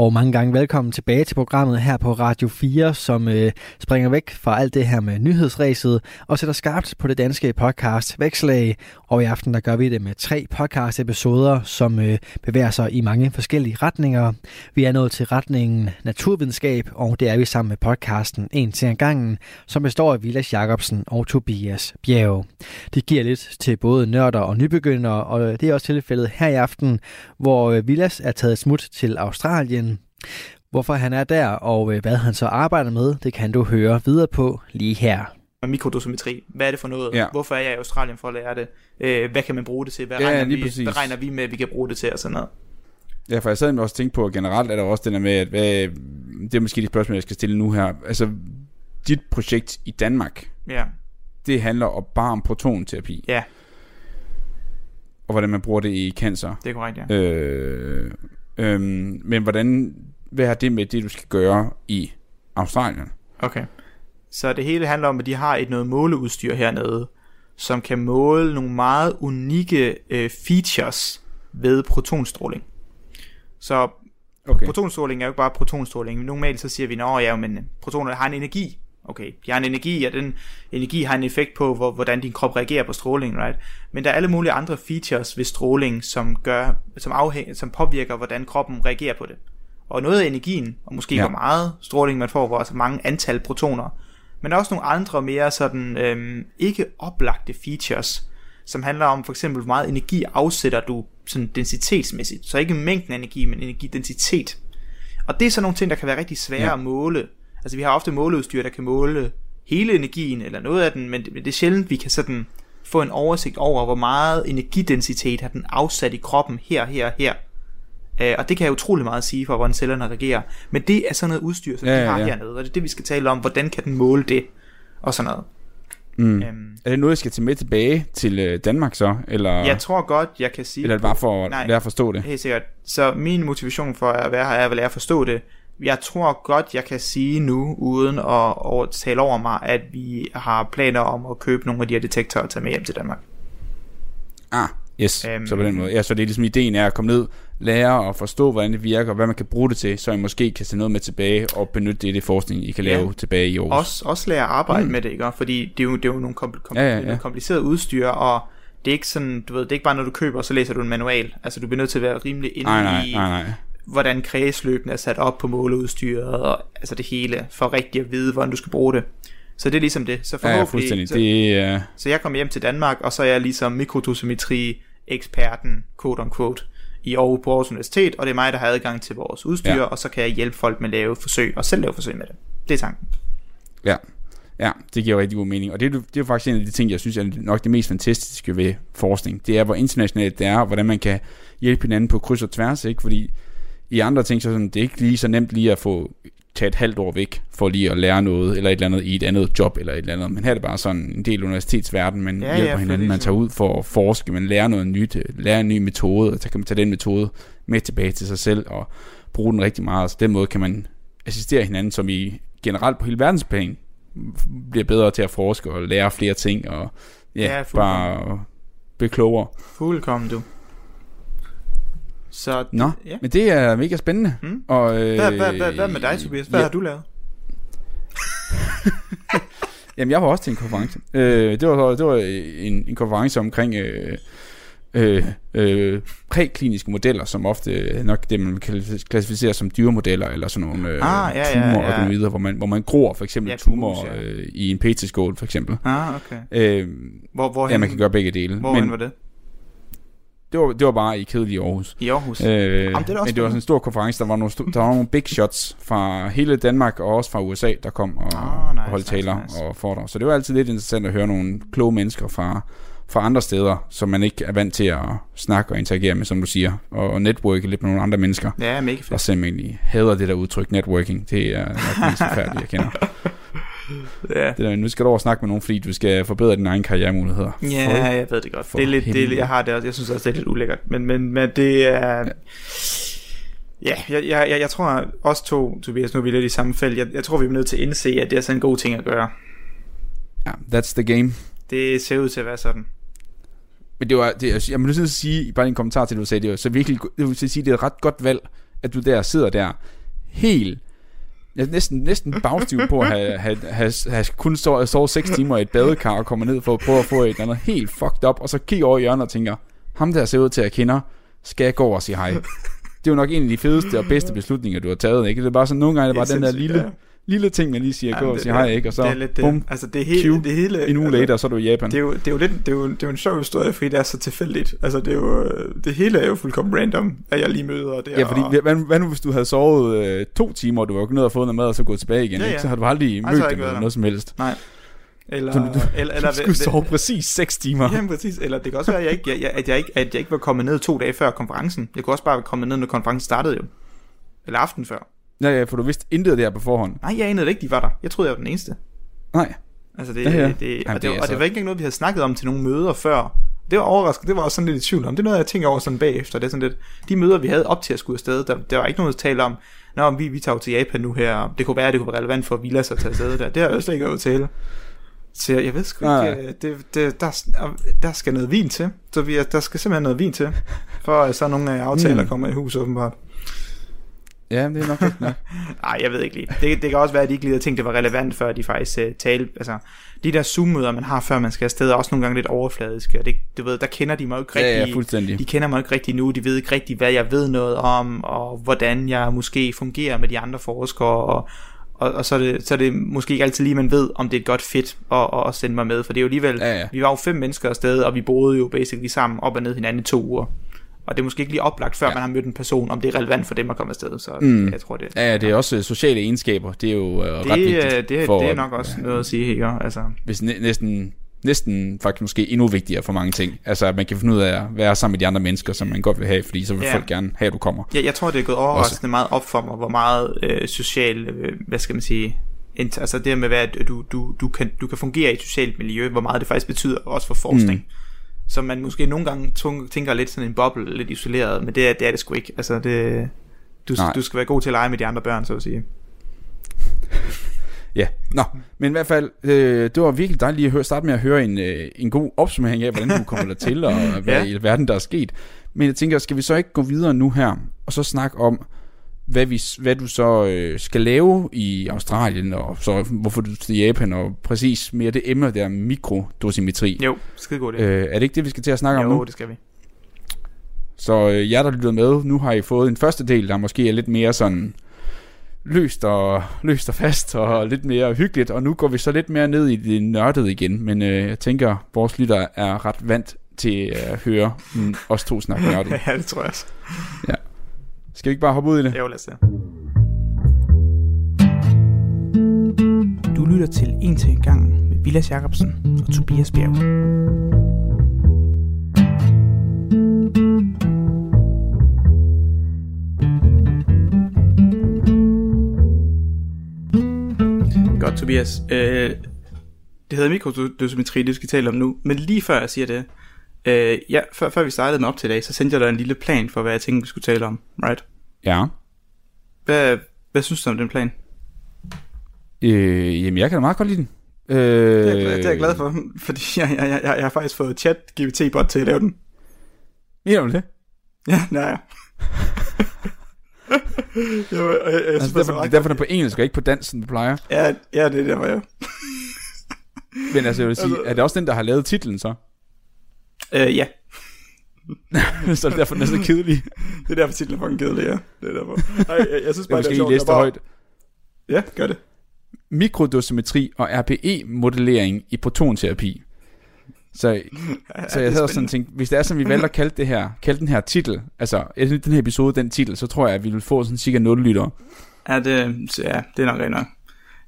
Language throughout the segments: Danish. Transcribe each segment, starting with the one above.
Og mange gange velkommen tilbage til programmet her på Radio 4, som øh, springer væk fra alt det her med nyhedsræset og sætter skarpt på det danske podcast Vækslag. Og i aften der gør vi det med tre podcast-episoder, som øh, bevæger sig i mange forskellige retninger. Vi er nået til retningen naturvidenskab, og det er vi sammen med podcasten En til en gangen, som består af Vilas Jacobsen og Tobias Bjerg. Det giver lidt til både nørder og nybegyndere, og øh, det er også tilfældet her i aften, hvor øh, Vilas er taget smut til Australien Hvorfor han er der, og øh, hvad han så arbejder med, det kan du høre videre på lige her. Mikrodosimetri, hvad er det for noget? Ja. Hvorfor er jeg i Australien for at lære det? Øh, hvad kan man bruge det til? Hvad, Ja, regner lige vi, præcis. hvad regner vi med, at vi kan bruge det til? Og sådan noget. Ja, for jeg sad også tænkt på, at generelt er der også den der med, at hvad, det er måske de spørgsmål, jeg skal stille nu her. Altså, dit projekt i Danmark, Ja, det handler om bare om protonterapi, ja og hvordan man bruger det i cancer. det er korrekt, ja. Øh, øh, men hvordan, hvad har det med det, du skal gøre i Australien? Okay. Så det hele handler om, at de har et noget måleudstyr hernede, som kan måle nogle meget unikke øh, features ved protonstråling. Så Okay. protonstråling er jo ikke bare protonstråling. Normalt så siger vi, at ja, men protoner har en energi. Okay, de har en energi, og den energi har en effekt på, hvor, hvordan din krop reagerer på stråling, right? Men der er alle mulige andre features ved stråling, som gør, som, afhæng, som påvirker, hvordan kroppen reagerer på det. Og noget af energien, og måske Ja. hvor meget stråling man får, hvor altså mange antal protoner, men også nogle andre mere sådan øhm, ikke oplagte features, som handler om for eksempel, hvor meget energi afsætter du sådan densitetsmæssigt. Så ikke mængden af energi, men energidensitet. Og det er sådan nogle ting, der kan være rigtig svære ja. at måle. Altså vi har ofte måleudstyr, der kan måle hele energien, eller noget af den, men det, men det er sjældent, vi kan sådan få en oversigt over, hvor meget energidensitet har den afsat i kroppen her, her, her. Øh, og det kan utrolig meget sige for, hvordan cellerne reagerer. Men det er sådan noget udstyr, som Ja, de har ja. hernede, og det er det, vi skal tale om. Hvordan kan den måle det? Og sådan noget. Mm. Øhm, Er det noget, jeg skal tage med tilbage til øh, Danmark så? Eller, jeg tror godt, jeg kan sige... eller er det bare for at Nej. lære at forstå det? Helt sikkert. Så min motivation for at være her er at lære at forstå det. Jeg tror godt, jeg kan sige nu, uden at over, tale over mig, at vi har planer om at købe nogle af de her detektorer og tage med hjem til Danmark. Ah, yes, Øhm. så på den måde. Ja, så det er ligesom ideen er at komme ned, lære og forstå, hvordan det virker, og hvad man kan bruge det til, så I måske kan tage noget med tilbage og benytte det i det forskning, I kan Ja. lave tilbage i Aarhus. Også, også lære at arbejde Mm. med det, ikke? Fordi det er jo, det er jo nogle kompl- kompl- Ja, ja, ja. noget kompliceret udstyr, og det er ikke sådan, du ved, det er ikke bare noget, du køber, så læser du en manual. Altså, du bliver nødt til at være rimelig inde Nej, nej, i, nej, nej. Hvordan kredsløbene er sat op på måleudstyret, og altså det hele, for rigtig at vide, hvordan du skal bruge det. Så det er ligesom det. Så Ja, ja, forhåbentlig, fuldstændig. så, Det er... så jeg kommer hjem til Danmark, og så er jeg ligesom mikrodosimetri eksperten, quote on quote, i Aarhus på Aarhus Universitet, og det er mig, der har adgang til vores udstyr, Ja. ja. og så kan jeg hjælpe folk med at lave forsøg, og selv lave forsøg med det. Det er tanken. Ja, ja, det giver rigtig god mening. Og det, er- det er faktisk en af de ting, jeg synes er nok det mest fantastiske ved forskning. Det er, hvor internationalt det er, og hvordan man kan hjælpe hinanden på kryds og tværs, ikke? Fordi i andre ting, så sådan, det er ikke lige så nemt lige at få tage et halvt år væk, for lige at lære noget, eller et eller andet i et andet job, eller et eller andet. Men her er det bare sådan en del universitetsverden, man Ja, ja, ja, hjælper for hinanden, man tager ud for at forske, man lærer noget nyt, øh, lærer en ny metode, og så kan man tage den metode med tilbage til sig selv, og bruge den rigtig meget. Så den måde kan man assistere hinanden, som i generelt på hele verdensplan bliver bedre til at forske og lære flere ting, og ja, Ja, ja fuldkommen. bare blive klogere. Fuldkommen, du. Så, Nå, ja. men det er mega spændende. Mm. Og, øh, Hvad, hvad, hvad, hvad med dig, Tobias? Hvad ja. har du lavet? Jamen, jeg var også til en konference. Øh, det var, det var en, en konference omkring øh, øh, øh, prækliniske modeller, som ofte nok det, man kan klassificere som dyremodeller, eller sådan nogle øh, Ah, ja, ja, tumororganoider, hvor man, hvor man gror for eksempel Ja, ja, tumor ja. øh, i en petriskål, for eksempel. Ah, okay. Øh, Hvor, hvor ja, man kan gøre begge dele. Hvorhen men var det? Det, var, det var bare i kedelige Aarhus. I Aarhus? Øh, da også men det var sådan en stor konference, der var, nogle, der var nogle big shots fra hele Danmark og også fra USA, der kom og, Ah, nice, og holdt nice, taler nice. og foredrag. Så det var altid lidt interessant at høre nogle kloge mennesker fra, fra andre steder, som man ikke er vant til at snakke og interagere med, som du siger, og, og networke lidt med nogle andre mennesker. Ja, mega fedt. simpelthen hader det der udtryk networking. Det er nok det mest forfærdelige, jeg kender. Ja. Det der, nu skal du over og snakke med nogen, fordi du skal forbedre dine egne karrieremuligheder. Ja, jeg ved det godt. for Det er lidt, det, jeg har det også. Jeg synes også, det er lidt ulækkert. Men, men, men det er... Ja, jeg, jeg, jeg, jeg tror også to, Tobias, nu er vi lidt i samme felt. Jeg, jeg tror, vi er nødt til at indse, at det er sådan en god ting at gøre. Ja, that's the game. Det ser ud til at være sådan. Men det var, det, jeg må at sige, bare en kommentar til det, du sagde, det var så virkelig, det vil sige, det er et ret godt valg, at du der sidder der, helt, jeg er næsten, næsten bagstiv på at have, have, have, have kun sovet, sovet 6 timer i et badekar, og kommer ned for at prøve at få et eller andet helt fucked up, og så kigger over i hjørnet og tænker, ham der ser ud til at kende, skal jeg gå over og sige hej. Det er jo nok en af de fedeste og bedste beslutninger, du har taget, ikke? Det er bare sådan, nogle gange er det bare den der lille, ja. Lille ting, man lige siger, gå Jamen, og det- sige hej, ikke? Og så, det er lidt det. bum, Altså det hele, cue, det hele en uge altså, later, så er du i Japan. Det er, jo, det, er jo lidt, det, er jo, det er jo en sjov historie, fordi det er så tilfældigt. Altså, det, er jo, øh, det hele er jo fuldkommen random, at jeg lige møder der. Ja, fordi hvad, hvad nu hvis du havde sovet øh, to timer, og du var ned og fået noget mad, og så gået tilbage igen, Ja, ikke? ja. så har du aldrig så har mødt dem ikke eller noget som helst. Nej. Eller, Så du- eller, eller, Du skulle sove præcis 6 timer. Jamen præcis, eller det kan også være, at jeg, ikke, jeg, jeg, at, jeg ikke, at jeg ikke var kommet ned to dage før konferencen. Jeg kunne også bare være kommet ned, når konferencen startede jo. Eller aften før. Ja, ja, for du vidste intet der på forhånd. Nej, jeg anede det ikke, de var der. Jeg troede, jeg var den eneste. Nej. Altså det, Ja, ja, ja. det, Jamen, og, det det, er og altså- det var ikke engang noget, vi havde snakket om til nogle møder før. Det var overraskende, det var også sådan lidt i tvivl om. Det er noget, jeg tænker over sådan bagefter. Det er sådan lidt, de møder, vi havde op til at skulle afsted, der, der var ikke noget at tale om, Nå, vi, vi tager jo til Japan nu her, det kunne være, det kunne være relevant for Vilas at tage afsted der. Det har jeg jo slet ikke noget til. Så jeg, jeg ved sgu Nej. ikke, det, det, der, der skal noget vin til. Så vi, der skal simpelthen noget vin til, for at så nogle af aftaler Mm. kommer i hus åbenbart. Ja, det er nok rigtigt nok. Nej, jeg ved ikke lige. Det, det kan også være, at de ikke lige havde tænkt, det var relevant, før de faktisk uh, talte. Altså, de der Zoom-møder, man har, før man skal afsted, er også nogle gange lidt overfladiske. Og det, du ved, der kender de mig ikke ja, rigtig. ja, fuldstændig. de kender mig ikke rigtig nu. De ved ikke rigtig, hvad jeg ved noget om, og hvordan jeg måske fungerer med de andre forskere. Og, og, og så, er det, så er det måske ikke altid lige, man ved, om det er et godt fit at, at, at sende mig med. For det er jo alligevel, Ja, ja. vi var jo fem mennesker afsted, og vi boede jo basically sammen op og ned hinanden i to uger. Og det er måske ikke lige oplagt, før Ja. ja. man har mødt en person, om det er relevant for dem at komme afsted. Så Mm. jeg tror, det Ja, ja, det er også øh, sociale egenskaber. Det er jo øh, ret det, vigtigt. øh, det, for, det er nok også noget at sige her. Altså, Hvis næ- næsten, næsten faktisk måske endnu vigtigere for mange ting. Altså, at man kan finde ud af at være sammen med de andre mennesker, som man godt vil have, fordi så vil Ja. folk gerne have, at du kommer. jeg, jeg tror, det er gået overraskende meget op for mig, hvor meget øh, social, øh, hvad skal man sige, altså det med, at du, du, du, kan, du kan fungere i et socialt miljø, hvor meget det faktisk betyder, også for forskning. Mm. Så man måske nogle gange tænker lidt sådan en boble, lidt isoleret, men det, er- det er det sgu ikke. Altså det, du, Nej. du skal være god til at lege med de andre børn, så at sige. Ja, nå, men i hvert fald, øh, det var virkelig dejligt lige at høre, starte med at høre en, øh, en god opsummering af, hvordan du kommer der til, og hvad Ja. i verden der er sket. Men jeg tænker, skal vi så ikke gå videre nu her, og så snakke om, hvad, vi, hvad du så øh, skal lave i Australien, og så hvorfor du til Japan, og præcis mere det emne der mikrodosimetri. Jo, skide god det. Øh, er det ikke det, vi skal til at snakke om jo, nu? det skal vi. Så øh, jer, der lytter med, nu har I fået en første del, der måske er lidt mere sådan løst og, løst og fast og lidt mere hyggeligt, og nu går vi så lidt mere ned i det nørdede igen, men øh, jeg tænker, vores lytter er ret vant til at høre mm, os to snakke nørdet. ja, det tror jeg også. Skal vi ikke bare hoppe ud i det? Jo, lad os se. Du lytter til En til en gang med Vilas Jacobsen og Tobias Bjerg. Godt, Tobias. Øh, det hedder mikrodosimetri, det skal tale om nu. Men lige før jeg siger det, øh, ja, før, før vi startede med op til i dag, så sendte jeg dig en lille plan for, hvad jeg tænkte, vi skulle tale om. Right? Ja. Hvad, hvad synes du om den plan? Øh, jamen, jeg kan da meget godt lide den. Øh, Det er, jeg glad- det er jeg glad for, fordi jeg, jeg, jeg, jeg har faktisk fået chat GPT-bot til at lave den. Mener du det? Ja, nej. ja. jo, jeg, jeg, jeg Altså, synes, derfor, derfor, derfor er den på engelsk og ikke på dansk, du plejer. ja, ja, det er der, hvor jeg... Men altså, jeg vil sige, Altså- er det også den, der har lavet titlen så? Øh, ja, så er det derfor, er så kedelig. det er derfor titlen er fucking kedelig, ja. Det er derfor. Ej, jeg, jeg synes Jeg bare, måske det er sjovt. jeg bare- højt. Ja, gør det. mikrodosimetri og RPE-modellering i protonterapi. Så, Ja, så det jeg havde sådan tænkt, hvis det er sådan, vi valgte at kalde det her, kalde den her titel, altså den her episode, den titel, så tror jeg, at vi vil få sådan cirka 0 lytter. Ja, det, så ja, det er nok rigtig nok.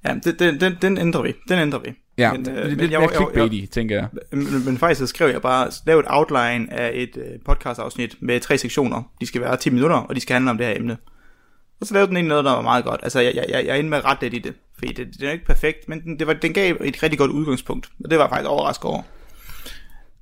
Ja, det, den, den, den ændrer vi. Den ændrer vi. Ja, Men, men, øh, det er men lidt jeg- mere jeg- jeg- clickbaity, tænker jeg. Men, men faktisk så skrev jeg bare, lav et outline af et øh, podcast-afsnit med tre sektioner. De skal være 10 minutter, og de skal handle om det her emne. Og så lavede den egentlig noget, der var meget godt. Altså, jeg, jeg, jeg, jeg er inde med ret lidt i det. Fordi det, det er ikke perfekt, men den, det var, den gav et rigtig godt udgangspunkt. Og det var jeg faktisk overrasket over.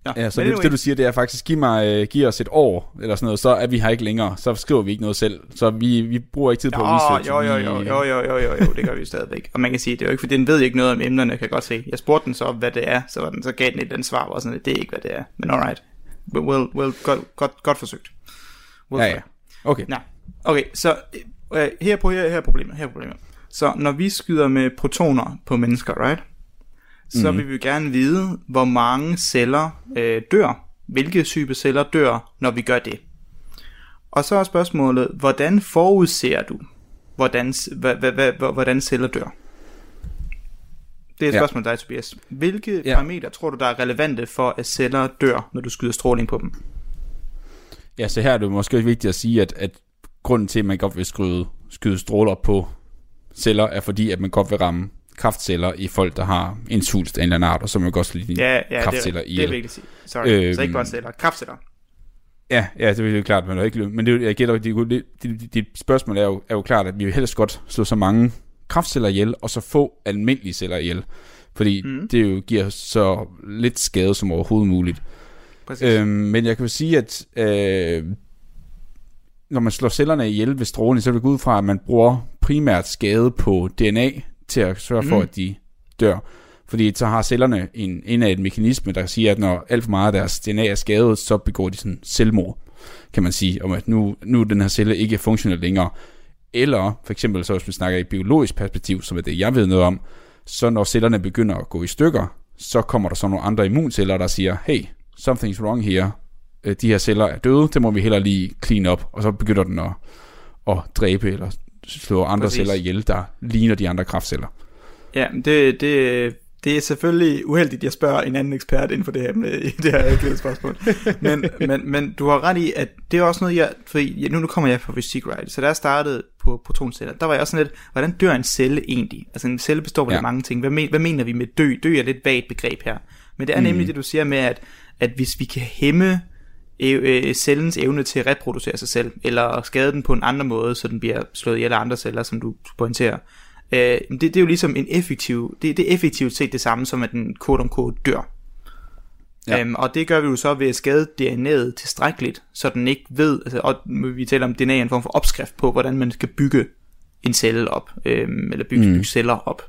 Ja, Ja, så men det, anyway, det du siger, det er faktisk, giv, mig, øh, giv os et år, eller sådan noget, så er vi her ikke længere, så skriver vi ikke noget selv, så vi, vi bruger ikke tid på at Jo, researche. jo, jo, vi, jo, jo, jo, jo, jo, jo, det gør vi stadigvæk. Og man kan sige, det er jo ikke, fordi den ved ikke noget om emnerne, kan jeg godt se. Jeg spurgte den så om, hvad det er, så, var den, så gav den et andet svar, og sådan, at det er ikke, hvad det er. Men alright. Well, well, godt, godt, godt forsøgt. Well Ja, ja. Okay. Ja. Okay, så øh, her, på, her, her er problemet, her er problemet. Så når vi skyder med protoner på mennesker, right? Så mm. vil vi gerne vide, hvor mange celler øh, dør. Hvilke type celler dør, når vi gør det. Og så er spørgsmålet, hvordan forudser du, hvordan, hvordan celler dør? Det er et Ja. spørgsmål til dig, Tobias. Hvilke ja. parametre tror du, der er relevante for, at celler dør, når du skyder stråling på dem? Ja, så her er det måske vigtigt at sige, at, at grunden til, at man godt vil skyde, skyde stråler på celler, er fordi, at man godt vil ramme kraftceller i folk, der har en svulst af en eller anden art, og så vil man godt slå Ja, ja det, er, kraftceller det er ihjel. vigtigt at sige. Sorry, øhm, så ikke Øhm, bare celler. Kraftceller. Ja, ja, det er jo klart, men, det er ikke, men det, jeg gætter, det, det, det, det, spørgsmål er jo, er jo klart, at vi vil helst godt slå så mange kraftceller ihjel, og så få almindelige celler ihjel. Fordi mm. det jo giver så lidt skade som overhovedet muligt. Præcis. Øhm, men jeg kan jo sige, at øh, når man slår cellerne ihjel ved stråling, så vil det gå ud fra, at man bruger primært skade på DNA til at sørge for, Mm. at de dør. Fordi så har cellerne en, en af et mekanisme, der siger, at når alt for meget af deres DNA er skadet, så begår de sådan selvmord, kan man sige, om at nu, nu er den her celle ikke funktionel længere. Eller for eksempel, så hvis vi snakker i biologisk perspektiv, som er det, jeg ved noget om, så når cellerne begynder at gå i stykker, så kommer der så nogle andre immunceller, der siger, hey, something's wrong here. Øh, De her celler er døde, det må vi heller lige clean up. Og så begynder den at, at dræbe eller slå andre Præcis. celler ihjel, der ligner de andre kraftceller. Ja, det, det, det er selvfølgelig uheldigt, at jeg spørger en anden ekspert inden for det her, med, i det her givet spørgsmål. men, men, men du har ret i, at det er også noget, jeg... For nu, nu kommer jeg fra fysik, right? Så da jeg startede på protonceller, der var jeg også sådan lidt, hvordan dør en celle egentlig? Altså en celle består vel Ja. af mange ting. Hvad, men, hvad mener vi med dø? Dø er lidt vagt begreb her. Men det er nemlig det, du siger med, at, at hvis vi kan hæmme øh, cellens evne til at reproducere sig selv, eller skade den på en anden måde, så den bliver slået ihjel af andre celler, som du pointerer. Øh, det, det er jo ligesom en effektiv, det, det er effektivt set det samme som at den quote unquote dør. Ja. Øhm, og det gør vi jo så ved at skade DNA'et tilstrækkeligt, så den ikke ved, altså, og vi taler om DNA en form for opskrift på, hvordan man skal bygge en celle op, øhm, eller bygge, mm. bygge celler op.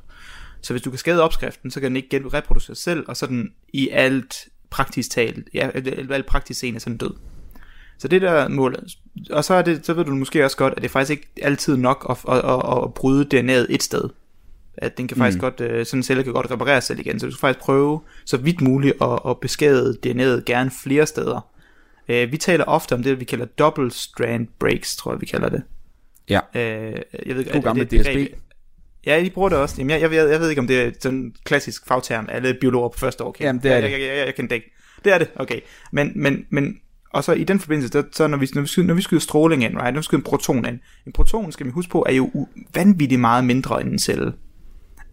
Så hvis du kan skade opskriften, så kan den ikke reproducere sig selv, og så den i alt praktisk talt, ja, alt praktisk scene er sådan død. Så det der er målet. Og så, er det, så ved du måske også godt, at det er faktisk ikke altid nok at, at, at, at bryde DNA'et et sted. At den kan faktisk mm. godt, øh, sådan en celle kan godt reparere sig selv igen. Så du skal faktisk prøve så vidt muligt at, at beskade DNA'et gerne flere steder. Øh, vi taler ofte om det, vi kalder double strand breaks, tror jeg, vi kalder det. Ja. Øh, jeg ved, ikke, God gamle det et DSB. Ja, de bruger det også. Jamen, jeg, jeg, ved, jeg ved ikke, om det er sådan en klassisk fagterm, alle biologer på første år kender. Jamen, det er jeg, det. Jeg, jeg, jeg, jeg kan det ikke. Det er det, okay. Men, men, men og så i den forbindelse, der, så når vi, når, vi skyder, når vi skyder stråling ind, right, når vi skyder en proton ind, en proton, skal vi huske på, er jo vanvittigt meget mindre end en celle.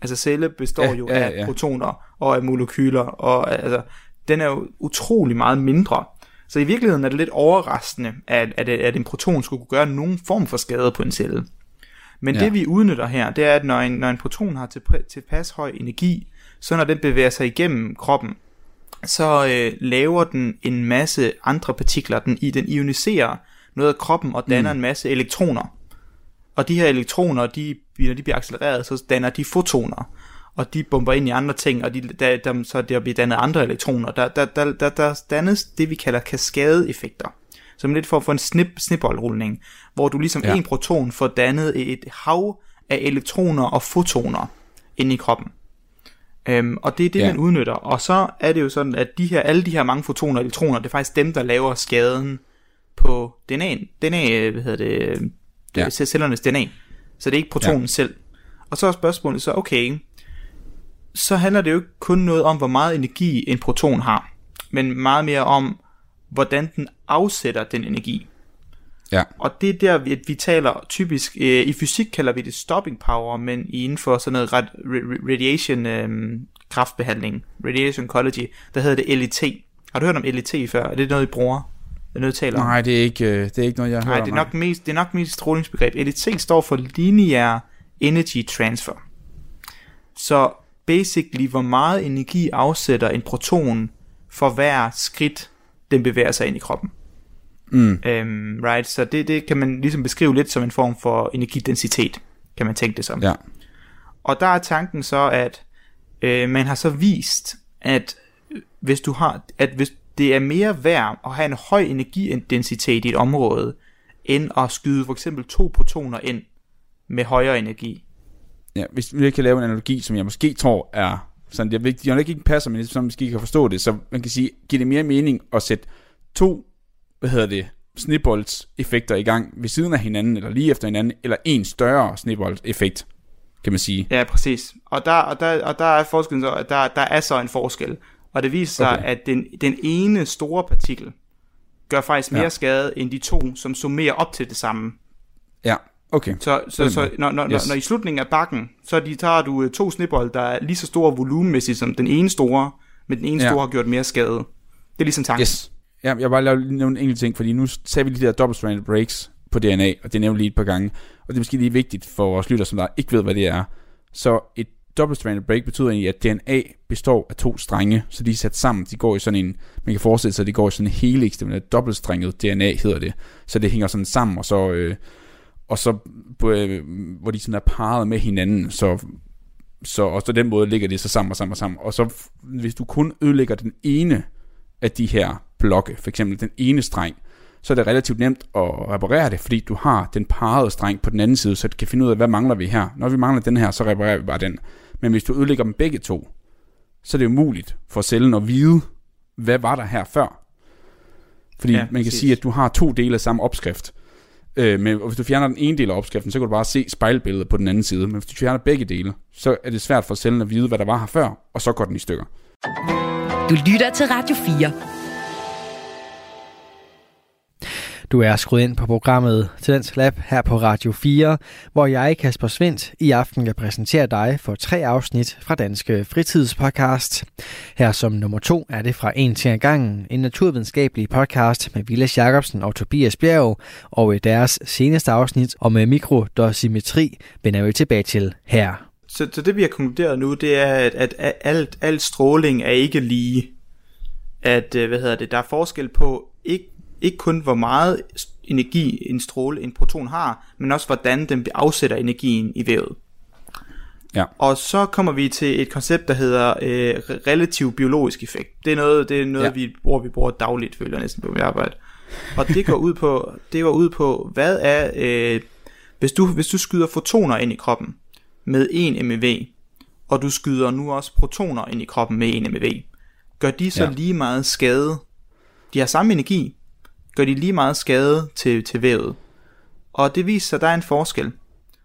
Altså celle består ja, jo ja, af ja. protoner og af molekyler, og altså, den er jo utrolig meget mindre. Så i virkeligheden er det lidt overraskende, at, at, at en proton skulle kunne gøre nogen form for skade på en celle. Men Ja. det vi udnytter her, det er, at når en, når en proton har til, tilpas høj energi, så når den bevæger sig igennem kroppen, så øh, laver den en masse andre partikler. Den, i, den ioniserer noget af kroppen og danner mm. en masse elektroner. Og de her elektroner, de, når de bliver accelereret, så danner de fotoner. Og de bomber ind i andre ting, og de, der, der, så der bliver dannet andre elektroner. Der, der, der, der, der dannes det, vi kalder kaskadeeffekter. Som lidt for at få en snip, snibboldrulning, hvor du ligesom Ja. en proton får dannet et hav af elektroner og fotoner inde i kroppen. Øhm, og det er det, Ja. man udnytter. Og så er det jo sådan, at de her, alle de her mange fotoner og elektroner, det er faktisk dem, der laver skaden på DNA'en. DNA, hvad hedder det, Ja. ja. cellernes DNA. Så det er ikke protonen ja. selv. Og så er spørgsmålet så, okay, så handler det jo ikke kun noget om, hvor meget energi en proton har, men meget mere om, hvordan den afsætter den energi. Ja. Og det er der, vi, vi taler typisk, øh, i fysik kalder vi det stopping power, men inden for sådan noget rad, ra- radiation øh, kraftbehandling, radiation ecology, der hedder det LET. Har du hørt om LET før? Er det noget, I bruger? Er noget, I taler om? Nej, det er ikke, øh, det er ikke noget, jeg har Nej, hørt det er nok mest, det er nok mest strålingsbegreb. LET står for Linear Energy Transfer. Så basically, hvor meget energi afsætter en proton for hver skridt, den bevæger sig ind i kroppen. Mm. Øhm, right, så det, det kan man ligesom beskrive lidt som en form for energidensitet, kan man tænke det som. Ja. Og der er tanken så, at øh, man har så vist, at øh, hvis du har, at hvis det er mere værd at have en høj energidensitet i et område, end at skyde for eksempel to protoner ind med højere energi. ja, hvis vi kan lave en analogi, som jeg måske tror er sådan, jeg, jeg nok ikke passer, men som måske kan forstå det, så man kan sige, giver det mere mening at sætte to, hvad hedder det, snibbolds-effekter i gang ved siden af hinanden, eller lige efter hinanden, eller en større snibbolds-effekt, kan man sige. Ja, præcis. Og der, og der, og der er forskellen så, at der, der er så en forskel. Og det viser sig, Okay. at den, den ene store partikel gør faktisk mere ja. skade end de to, som summerer op til det samme. Ja, okay. Så, så, så når, når, Yes. når, når i slutningen af bakken, så de, tager du øh, to snibbold, der er lige så store volumenmæssigt som den ene store, men den ene Ja. store har gjort mere skade. Det er ligesom tanken. Yes. Ja, jeg bare lave nævne en enkelt ting, fordi nu sagde vi lige de der double-stranded breaks på DNA, og det nævnte lige et par gange, og det er måske lige vigtigt for vores lytter, som der ikke ved, hvad det er. Så et double-stranded break betyder egentlig, at DNA består af to strenge, så de er sat sammen. De går i sådan en, man kan forestille sig, at de går i sådan en helix, det er dobbeltstrenget DNA hedder det. Så det hænger sådan sammen, og så, øh, og så øh, hvor de sådan er parret med hinanden, så så og så den måde ligger det så sammen og sammen og sammen. Og så hvis du kun ødelægger den ene af de her blokke, for eksempel den ene streng, så er det relativt nemt at reparere det, fordi du har den parrede streng på den anden side, så du kan finde ud af, hvad mangler vi her. Når vi mangler den her, så reparerer vi bare den. Men hvis du ødelægger dem begge to, så er det umuligt for cellen at vide, hvad var der her før. Fordi Ja, man kan præcis. sige, at du har to dele af samme opskrift. Øh, men hvis du fjerner den ene del af opskriften, så kan du bare se spejlbilledet på den anden side. Men hvis du fjerner begge dele, så er det svært for cellen at vide, hvad der var her før, og så går den i stykker. Du lytter til Radio 4. Du er skruet ind på programmet Talents Lab her på Radio 4, hvor jeg, Kasper Svendt, i aften kan præsentere dig for tre afsnit fra Danske Fritidspodcast. Her som nummer to er det fra En til en gangen, en naturvidenskabelig podcast med Vilas Jacobsen og Tobias Bjerg, og i deres seneste afsnit om øh, mikrodosimetri vender vi tilbage til her. Så, så det vi har konkluderet nu, det er, at, at, alt, alt stråling er ikke lige. At, øh, hvad hedder det, der er forskel på, ikke, ikke kun hvor meget energi en stråle, en proton har, men også hvordan den afsætter energien i vævet. Ja. Og så kommer vi til et koncept, der hedder øh, relativ biologisk effekt. Det er noget, det er noget Ja. vi bruger, vi bruger dagligt, føler jeg næsten på mit arbejde. Og det går ud på, det går ud på, hvad er, øh, hvis, du, hvis du skyder fotoner ind i kroppen med 1 MeV, og du skyder nu også protoner ind i kroppen med 1 MeV, gør de så ja. lige meget skade? De har samme energi, gør de lige meget skade til, til vævet. Og det viser sig, at der er en forskel.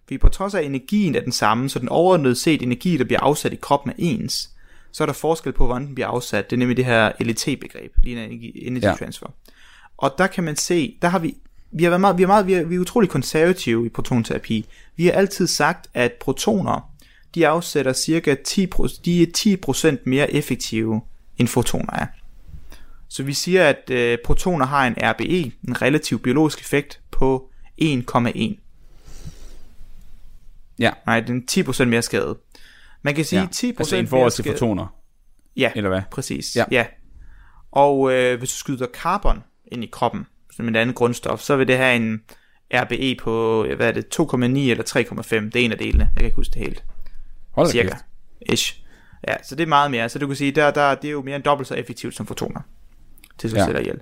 Fordi på trods af at energien er den samme, så den overordnede set energi, der bliver afsat i kroppen er ens, så er der forskel på, hvordan den bliver afsat. Det er nemlig det her LET-begreb, Linear Energy, energy Ja. Transfer. Og der kan man se, der har vi, vi har været meget, vi er, meget, vi er, vi er utrolig konservative i protonterapi. Vi har altid sagt, at protoner, de afsætter cirka 10, pro- de er 10% mere effektive, end fotoner er. Så vi siger, at øh, protoner har en RBE, en relativ biologisk effekt, på 1,1. Ja, Nej, den er 10% mere skade. Man kan sige ja. 10% altså mere forhold til skade. fotoner, Ja, eller hvad? præcis. Ja. Ja. Og øh, hvis du skyder carbon ind i kroppen, som et andet grundstof, så vil det have en RBE på, hvad er det, 2,9 eller 3,5. Det er en af delene. Jeg kan ikke huske det helt. Hold Cirka. kæft. Ish. Ja, så det er meget mere. Så du kan sige, der, der, det er jo mere end dobbelt så effektivt som fotoner til slå Ja. celler ihjel.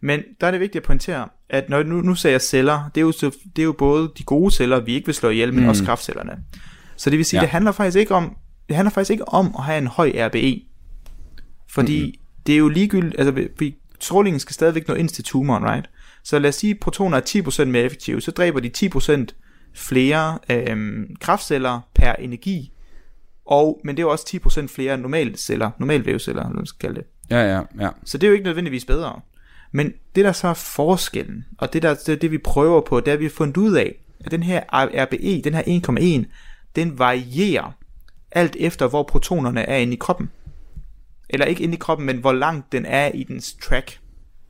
Men der er det vigtigt at pointere, at når nu, nu sagde jeg celler, det er, jo, det er jo både de gode celler, vi ikke vil slå ihjel, men Mm. også kraftcellerne. Så det vil sige, Ja. det handler faktisk ikke om, det handler faktisk ikke om at have en høj RBE. Fordi Mhm. mm-hmm. det er jo ligegyldigt, altså vi, strålingen skal stadigvæk nå ind til tumoren, right? Så lad os sige, at protoner er 10% mere effektive, så dræber de 10% flere øhm, kraftceller per energi, og, men det er jo også 10% flere normale celler, normalvævceller, eller man skal kalde det. Ja, ja, ja. Så det er jo ikke nødvendigvis bedre. Men det der så er forskellen, og det der det, det vi prøver på, det er, at vi har fundet ud af, at den her RBE, den her 1,1, den varierer alt efter, hvor protonerne er inde i kroppen. Eller ikke inde i kroppen, men hvor langt den er i dens track,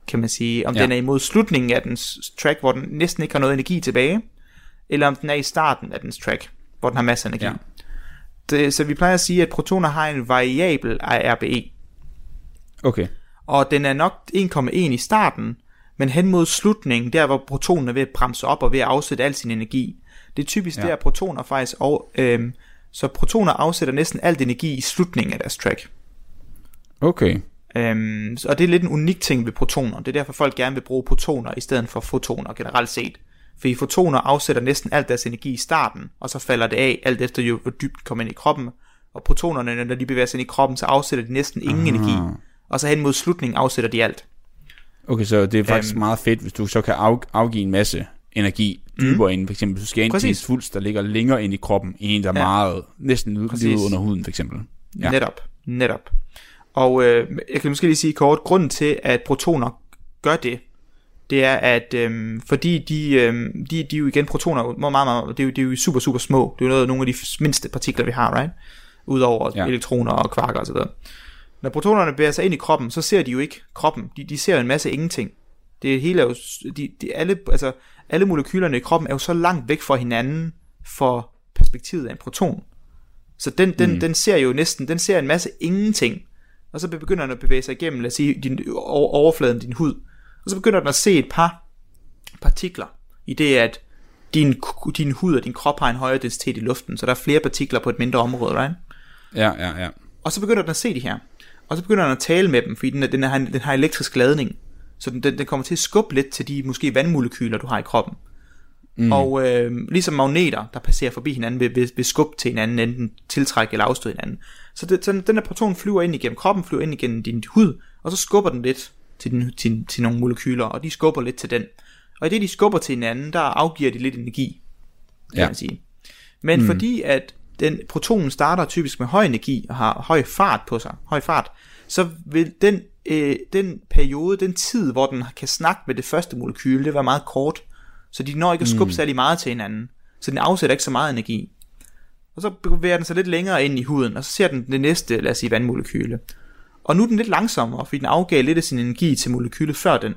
kan man sige. Om Ja. den er imod slutningen af dens track, hvor den næsten ikke har noget energi tilbage, eller om den er i starten af dens track, hvor den har masser af energi. Ja. Det, så vi plejer at sige, at protoner har en variabel RBE. Okay. Og den er nok 1,1 i starten, men hen mod slutningen, der hvor protonen er ved at bremse op og ved at afsætte al sin energi. Det er typisk ja. der, protoner faktisk, og, øhm, så protoner afsætter næsten alt energi i slutningen af deres track. Okay. Øhm, og det er lidt en unik ting ved protoner. Det er derfor, folk gerne vil bruge protoner i stedet for fotoner generelt set. Fordi fotoner afsætter næsten alt deres energi i starten, og så falder det af, alt efter jo, hvor dybt kommer ind i kroppen. Og protonerne, når de bevæger sig ind i kroppen, så afsætter de næsten ingen Aha. energi. Og så hen mod slutningen afsætter de alt. Okay, så det er faktisk øhm, meget fedt, hvis du så kan af, afgive en masse energi dybere mm. ind. For eksempel, hvis du skal ind til en svulst, der ligger længere ind i kroppen, i en, der er ja. meget, næsten ude under huden, for eksempel. Ja. Netop, netop. Og øh, jeg kan måske lige sige kort, grunden til, at protoner gør det, det er, at øh, fordi de, øh, de, de er jo igen protoner, meget, meget, meget, det, er jo, det er jo super, super små. Det er jo noget, nogle af de mindste partikler, vi har, right? Udover ja. elektroner og kvarker osv. Når protonerne bevæger sig ind i kroppen, så ser de jo ikke kroppen. De, de ser en masse ingenting. Det hele er jo, de, de, alle, altså, alle molekylerne i kroppen er jo så langt væk fra hinanden for perspektivet af en proton. Så den, den, mm. den ser jo næsten, den ser en masse ingenting og så begynder den at bevæge sig igennem, lad os sige, din, overfladen din hud, og så begynder den at se et par partikler, i det at din, din hud og din krop har en højere densitet i luften, så der er flere partikler på et mindre område, right? Ja, ja, ja. Og så begynder den at se de her, og så begynder den at tale med dem, fordi den, den, har, den har elektrisk ladning, så den, den, den kommer til at skubbe lidt til de måske vandmolekyler, du har i kroppen. Mm. Og øh, ligesom magneter, der passerer forbi hinanden, vil, vil, vil skubbe til hinanden, enten tiltrække eller afstøde hinanden. Så, det, så den her proton flyver ind igennem kroppen, flyver ind igennem din hud, og så skubber den lidt til, den, til, til nogle molekyler, og de skubber lidt til den. Og i det, de skubber til hinanden, der afgiver de lidt energi, kan ja. man sige. Men mm. fordi at den protonen starter typisk med høj energi og har høj fart på sig, høj fart, så vil den, øh, den periode, den tid, hvor den kan snakke med det første molekyle, det var meget kort. Så de når ikke at skubbe mm. særlig meget til hinanden. Så den afsætter ikke så meget energi. Og så bevæger den sig lidt længere ind i huden, og så ser den det næste, lad os sige, vandmolekyle. Og nu er den lidt langsommere, fordi den afgav lidt af sin energi til molekylet før den.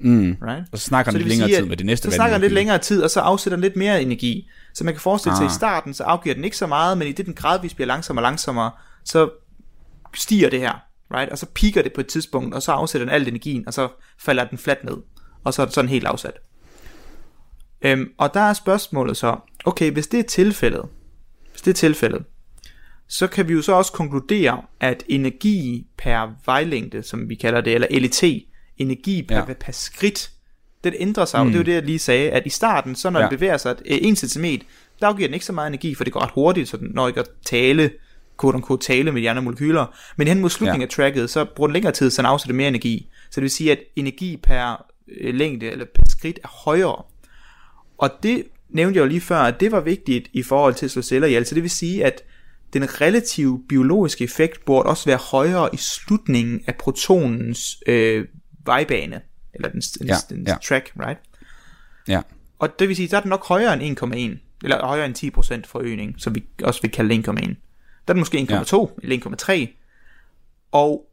Mm. Right? Og så snakker den lidt længere sige, tid med det næste Så snakker den lidt længere tid, og så afsætter den lidt mere energi. Så man kan forestille sig, ah. at i starten, så afgiver den ikke så meget, men i det den gradvist bliver langsommere og langsommere, så stiger det her. Right? Og så piker det på et tidspunkt, og så afsætter den al energien, og så falder den fladt ned. Og så er det sådan helt afsat. Øhm, og der er spørgsmålet så, okay, hvis det er tilfældet, hvis det er tilfældet, så kan vi jo så også konkludere, at energi per vejlængde, som vi kalder det, eller LET, energi per, ja. per skridt, den ændrer sig. Mm. Og det er jo det, jeg lige sagde, at i starten, så når ja. den bevæger sig 1 cm, der afgiver den ikke så meget energi, for det går ret hurtigt, så den når ikke at tale, quote unquote, tale med de andre molekyler. Men hen mod slutningen ja. af tracket, så bruger den længere tid, så den afsætter mere energi. Så det vil sige, at energi per øh, længde, eller per skridt, er højere. Og det nævnte jeg jo lige før, at det var vigtigt i forhold til at slå celler ihjel. Så det vil sige, at den relative biologiske effekt burde også være højere i slutningen af protonens øh, vejbane, eller den, ja, den ja. track, right? Ja. Og det vil sige, der er den nok højere end 1,1, eller højere end 10% forøgning, som vi også vil kalde 1,1. Der er den måske 1,2 ja. eller 1,3. Og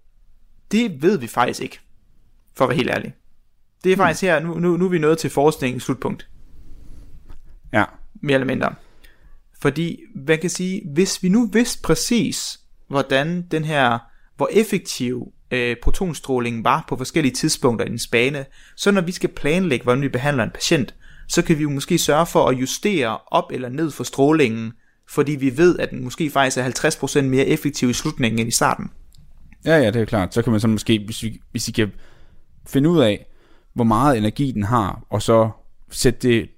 det ved vi faktisk ikke, for at være helt ærlig. Det er hmm. faktisk her, nu, nu, nu er vi nået til forskningens slutpunkt. Ja. Mere eller mindre. Fordi, hvad kan sige, hvis vi nu vidste præcis, hvordan den her, hvor effektiv øh, protonstrålingen var på forskellige tidspunkter i den spane, så når vi skal planlægge, hvordan vi behandler en patient, så kan vi jo måske sørge for at justere op eller ned for strålingen, fordi vi ved, at den måske faktisk er 50% mere effektiv i slutningen end i starten. Ja, ja, det er klart. Så kan man så måske, hvis vi, hvis vi kan finde ud af, hvor meget energi den har, og så sætte det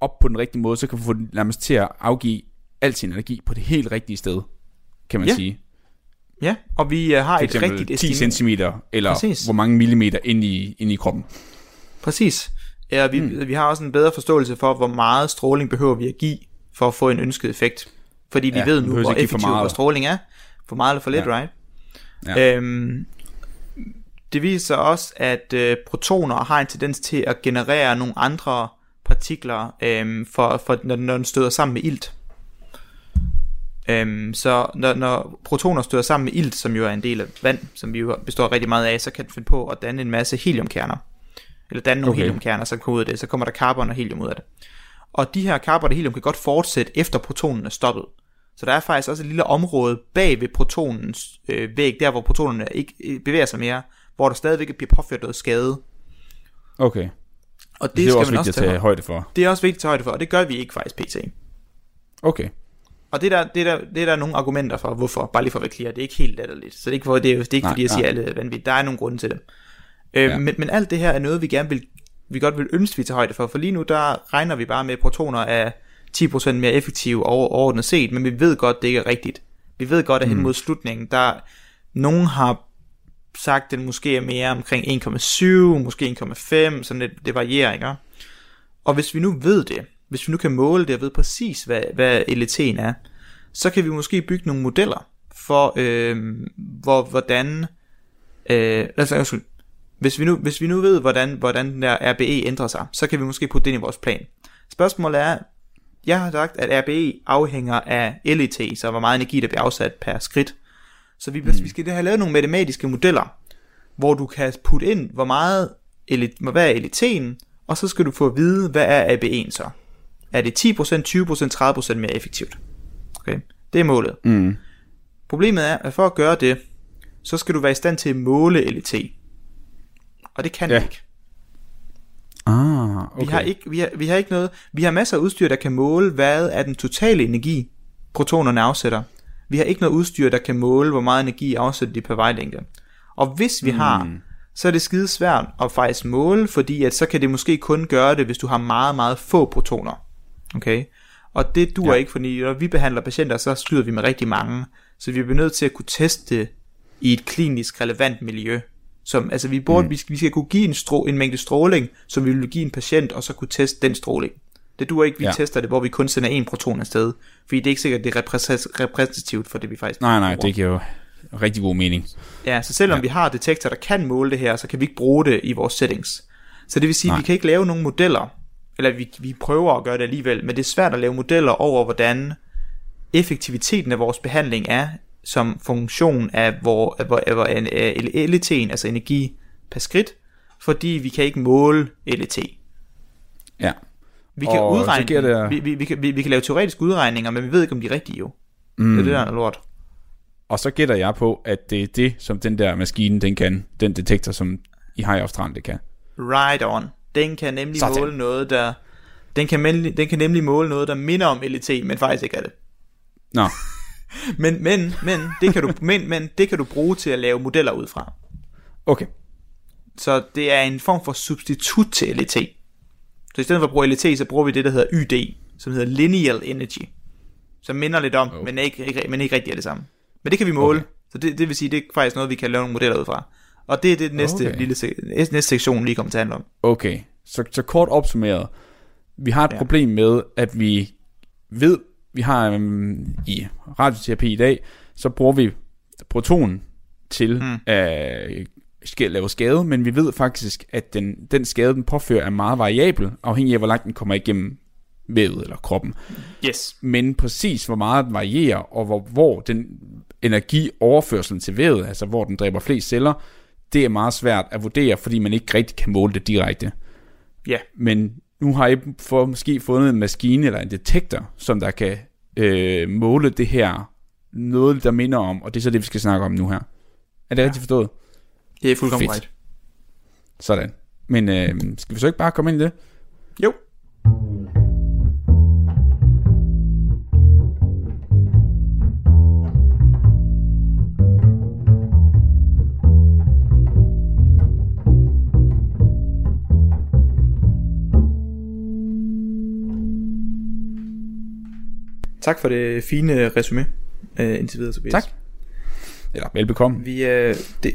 op på den rigtige måde, så kan vi få den nærmest til at afgive al sin energi på det helt rigtige sted, kan man ja. sige. Ja, og vi uh, har et rigtigt 10 cm, eller Præcis. hvor mange millimeter ind i, ind i kroppen. Præcis. Ja, vi, mm. vi har også en bedre forståelse for, hvor meget stråling behøver vi at give, for at få en ønsket effekt. Fordi vi ja, ved nu, hvor effektiv hvor stråling er. For meget eller for lidt, ja. right? Ja. Øhm, det viser også, at øh, protoner har en tendens til at generere nogle andre partikler, øhm, for, for, når, når den støder sammen med ilt. Øhm, så når, når protoner støder sammen med ilt, som jo er en del af vand, som vi jo består rigtig meget af, så kan den finde på at danne en masse heliumkerner. Eller danne nogle okay. heliumkerner, så kommer ud af det. Så kommer der carbon og helium ud af det. Og de her carbon og helium kan godt fortsætte efter protonen er stoppet. Så der er faktisk også et lille område bag ved protonens øh, væg, der hvor protonerne ikke øh, bevæger sig mere, hvor der stadigvæk bliver påført noget skade. Okay. Og Det, det er skal også man vigtigt også at tage tage højde for. Det er også vigtigt at tage højde for, og det gør vi ikke faktisk pt. Okay. Og det er, der, det, er der, det er der nogle argumenter for, hvorfor, bare lige for at være clear, det er ikke helt latterligt. Så det er ikke, for, det er, det er ikke Nej, fordi, jeg siger, nej. at alle vanvittigt. Der er nogle grunde til det. Øh, Ja. men, men alt det her er noget, vi gerne vil, vi godt vil ønske, vi tager højde for. For lige nu, der regner vi bare med, at protoner er 10% mere effektive over, overordnet set, men vi ved godt, det ikke er rigtigt. Vi ved godt, at hen mod slutningen, der nogen har sagt, at den måske er mere omkring 1,7, måske 1,5, sådan det, det varierer, ikke? Og hvis vi nu ved det, hvis vi nu kan måle det og ved præcis, hvad, hvad LET'en er, så kan vi måske bygge nogle modeller for, øh, hvor, hvordan, øh, altså, undskyld, hvis vi nu, hvis vi nu ved, hvordan, hvordan den der RBE ændrer sig, så kan vi måske putte det ind i vores plan. Spørgsmålet er, jeg har sagt, at RBE afhænger af LET, så hvor meget energi, der bliver afsat per skridt. Så vi, mm. vi skal have lavet nogle matematiske modeller, hvor du kan putte ind, hvor meget, LET, hvad er LET'en, og så skal du få at vide, hvad er RBE'en så. Er det 10%, 20%, 30% mere effektivt? Okay, det er målet. Mm. Problemet er, at for at gøre det, så skal du være i stand til at måle LET. Og det kan Ja. vi ikke. Ah, okay. Vi har ikke, vi har, vi har ikke noget, vi har masser af udstyr, der kan måle, hvad er den totale energi, protonerne afsætter. Vi har ikke noget udstyr, der kan måle, hvor meget energi afsætter de per vejlængde. Og hvis vi mm. har, så er det skide svært at faktisk måle, fordi at så kan det måske kun gøre det, hvis du har meget, meget få protoner. Okay? Og det duer Ja. ikke, fordi når vi behandler patienter, så skyder vi med rigtig mange. Så vi bliver nødt til at kunne teste det i et klinisk relevant miljø. Som, altså vi, burde, mm. vi, skal, vi skal kunne give en, stro, en mængde stråling, som vi vil give en patient, og så kunne teste den stråling. Det duer ikke, vi Ja. tester det, hvor vi kun sender en proton afsted. Fordi det er ikke sikkert, det er repræs- repræsentativt for det, vi faktisk Nej, nej, bruger. det giver jo rigtig god mening. Ja, så selvom Ja. vi har detektorer, der kan måle det her, så kan vi ikke bruge det i vores settings. Så det vil sige, Nej. at vi kan ikke lave nogle modeller, eller vi, vi prøver at gøre det alligevel, men det er svært at lave modeller over, hvordan effektiviteten af vores behandling er, som funktion af, hvor, hvor, hvor af LET'en, altså energi per skridt, fordi vi kan ikke måle LET. Ja. Vi kan Og udregne, det- vi, vi, vi, kan, vi, vi kan lave teoretiske udregninger, men vi ved ikke, om de er rigtige jo. Mm. Det er det, der er lort. Og så gætter jeg på, at det er det, som den der maskine, den kan. Den detektor, som i har i Australien, det kan. Right on. Den kan nemlig Sådan. måle noget, der... Den kan, nemlig, den kan nemlig måle noget, der minder om LET, men faktisk ikke er det. Nå, Men, men, men, det kan du, men, men det kan du bruge til at lave modeller ud fra. okay. Så det er en form for substitut til LET. Så i stedet for at bruge LET, så bruger vi det, der hedder YD, som hedder Lineal Energy. Som minder lidt om, Okay. men, ikke, ikke, men ikke rigtig er det samme. Men det kan vi måle. Okay. Så det, det vil sige, det er faktisk noget, vi kan lave nogle modeller ud fra. Og det er det næste, Okay. lille, se- næste sektion lige kommer til at handle om. Okay, så, så kort opsummeret. Vi har et ja. Problem med, at vi ved, vi har øhm, i radioterapi i dag, så bruger vi proton til mm. At skal lave skade, men vi ved faktisk, at den, den skade, den påfører, er meget variabel, afhængig af, hvor langt den kommer igennem vævet eller kroppen. Yes. Men præcis, hvor meget den varierer, og hvor, hvor den energioverførselen til vævet, altså hvor den dræber flest celler, det er meget svært at vurdere, fordi man ikke rigtig kan måle det direkte. Ja. Men nu har I for, måske fundet en maskine eller en detektor, som der kan øh, måle det her, noget der minder om, og det er så det, vi skal snakke om nu her. Er det ja. Rigtigt forstået? Det er fuldkommen Fedt. right. Sådan. Men øh, skal vi så ikke bare komme ind i det? Jo. Tak for det fine resume uh, indtil videre, Tobias. Tak. Eller velbekomme. Vi, øh, det,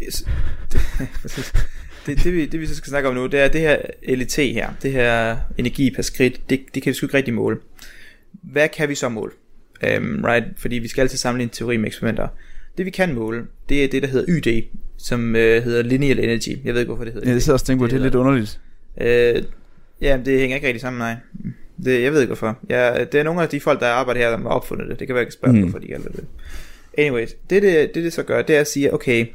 det, det, det, vi, det vi så skal snakke om nu, det er det her LET her, det her energi per skridt, det, det kan vi sgu ikke rigtig måle. Hvad kan vi så måle? Um, right? Fordi vi skal altid sammenligne teori med eksperimenter. Det vi kan måle, det er det der hedder YD, som øh, hedder Lineal Energy. Jeg ved ikke hvorfor det hedder Ja, det sidder også og tænker på, det er lidt underligt. Øh, ja, det hænger ikke rigtig sammen, nej. Det, jeg ved ikke hvorfor. Ja, det er nogle af de folk, der arbejder her, der har opfundet det. Det kan være, jeg kan spørge, Mm. hvorfor de kalder det. Anyways, det det, det det så gør, det er at sige, okay,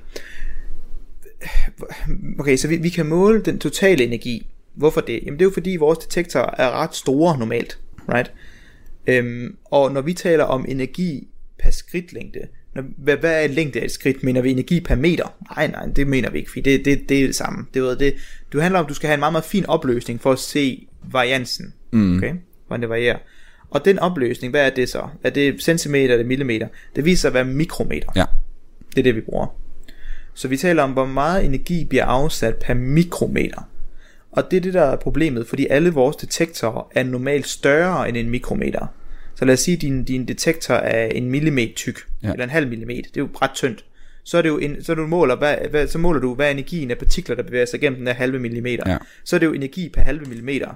okay, så vi, vi kan måle den totale energi. Hvorfor det? Jamen det er jo fordi, vores detektorer er ret store normalt, right? Øhm, og når vi taler om energi per skridtlængde, Når, hvad, hvad er længde af et skridt? Mener vi energi per meter? Nej, nej, det mener vi ikke, fordi det, det, det er det samme. Det, ved, det, du handler om, at du skal have en meget, meget fin opløsning for at se variansen. Mm. Okay? Hvordan det varierer. Og den opløsning, hvad er det så? Er det centimeter eller millimeter? Det viser sig at være mikrometer. Ja. Det er det, vi bruger. Så vi taler om, hvor meget energi bliver afsat per mikrometer. Og det er det, der er problemet, fordi alle vores detektorer er normalt større end en mikrometer. Så lad os sige, at din, din detektor er en millimeter tyk, Ja. eller en halv millimeter. Det er jo ret tyndt. Så, er det jo en, så, du måler, hvad, hvad, så måler du, hvad er energien af partikler, der bevæger sig gennem den her halve millimeter. Ja. Så er det jo energi per halve millimeter.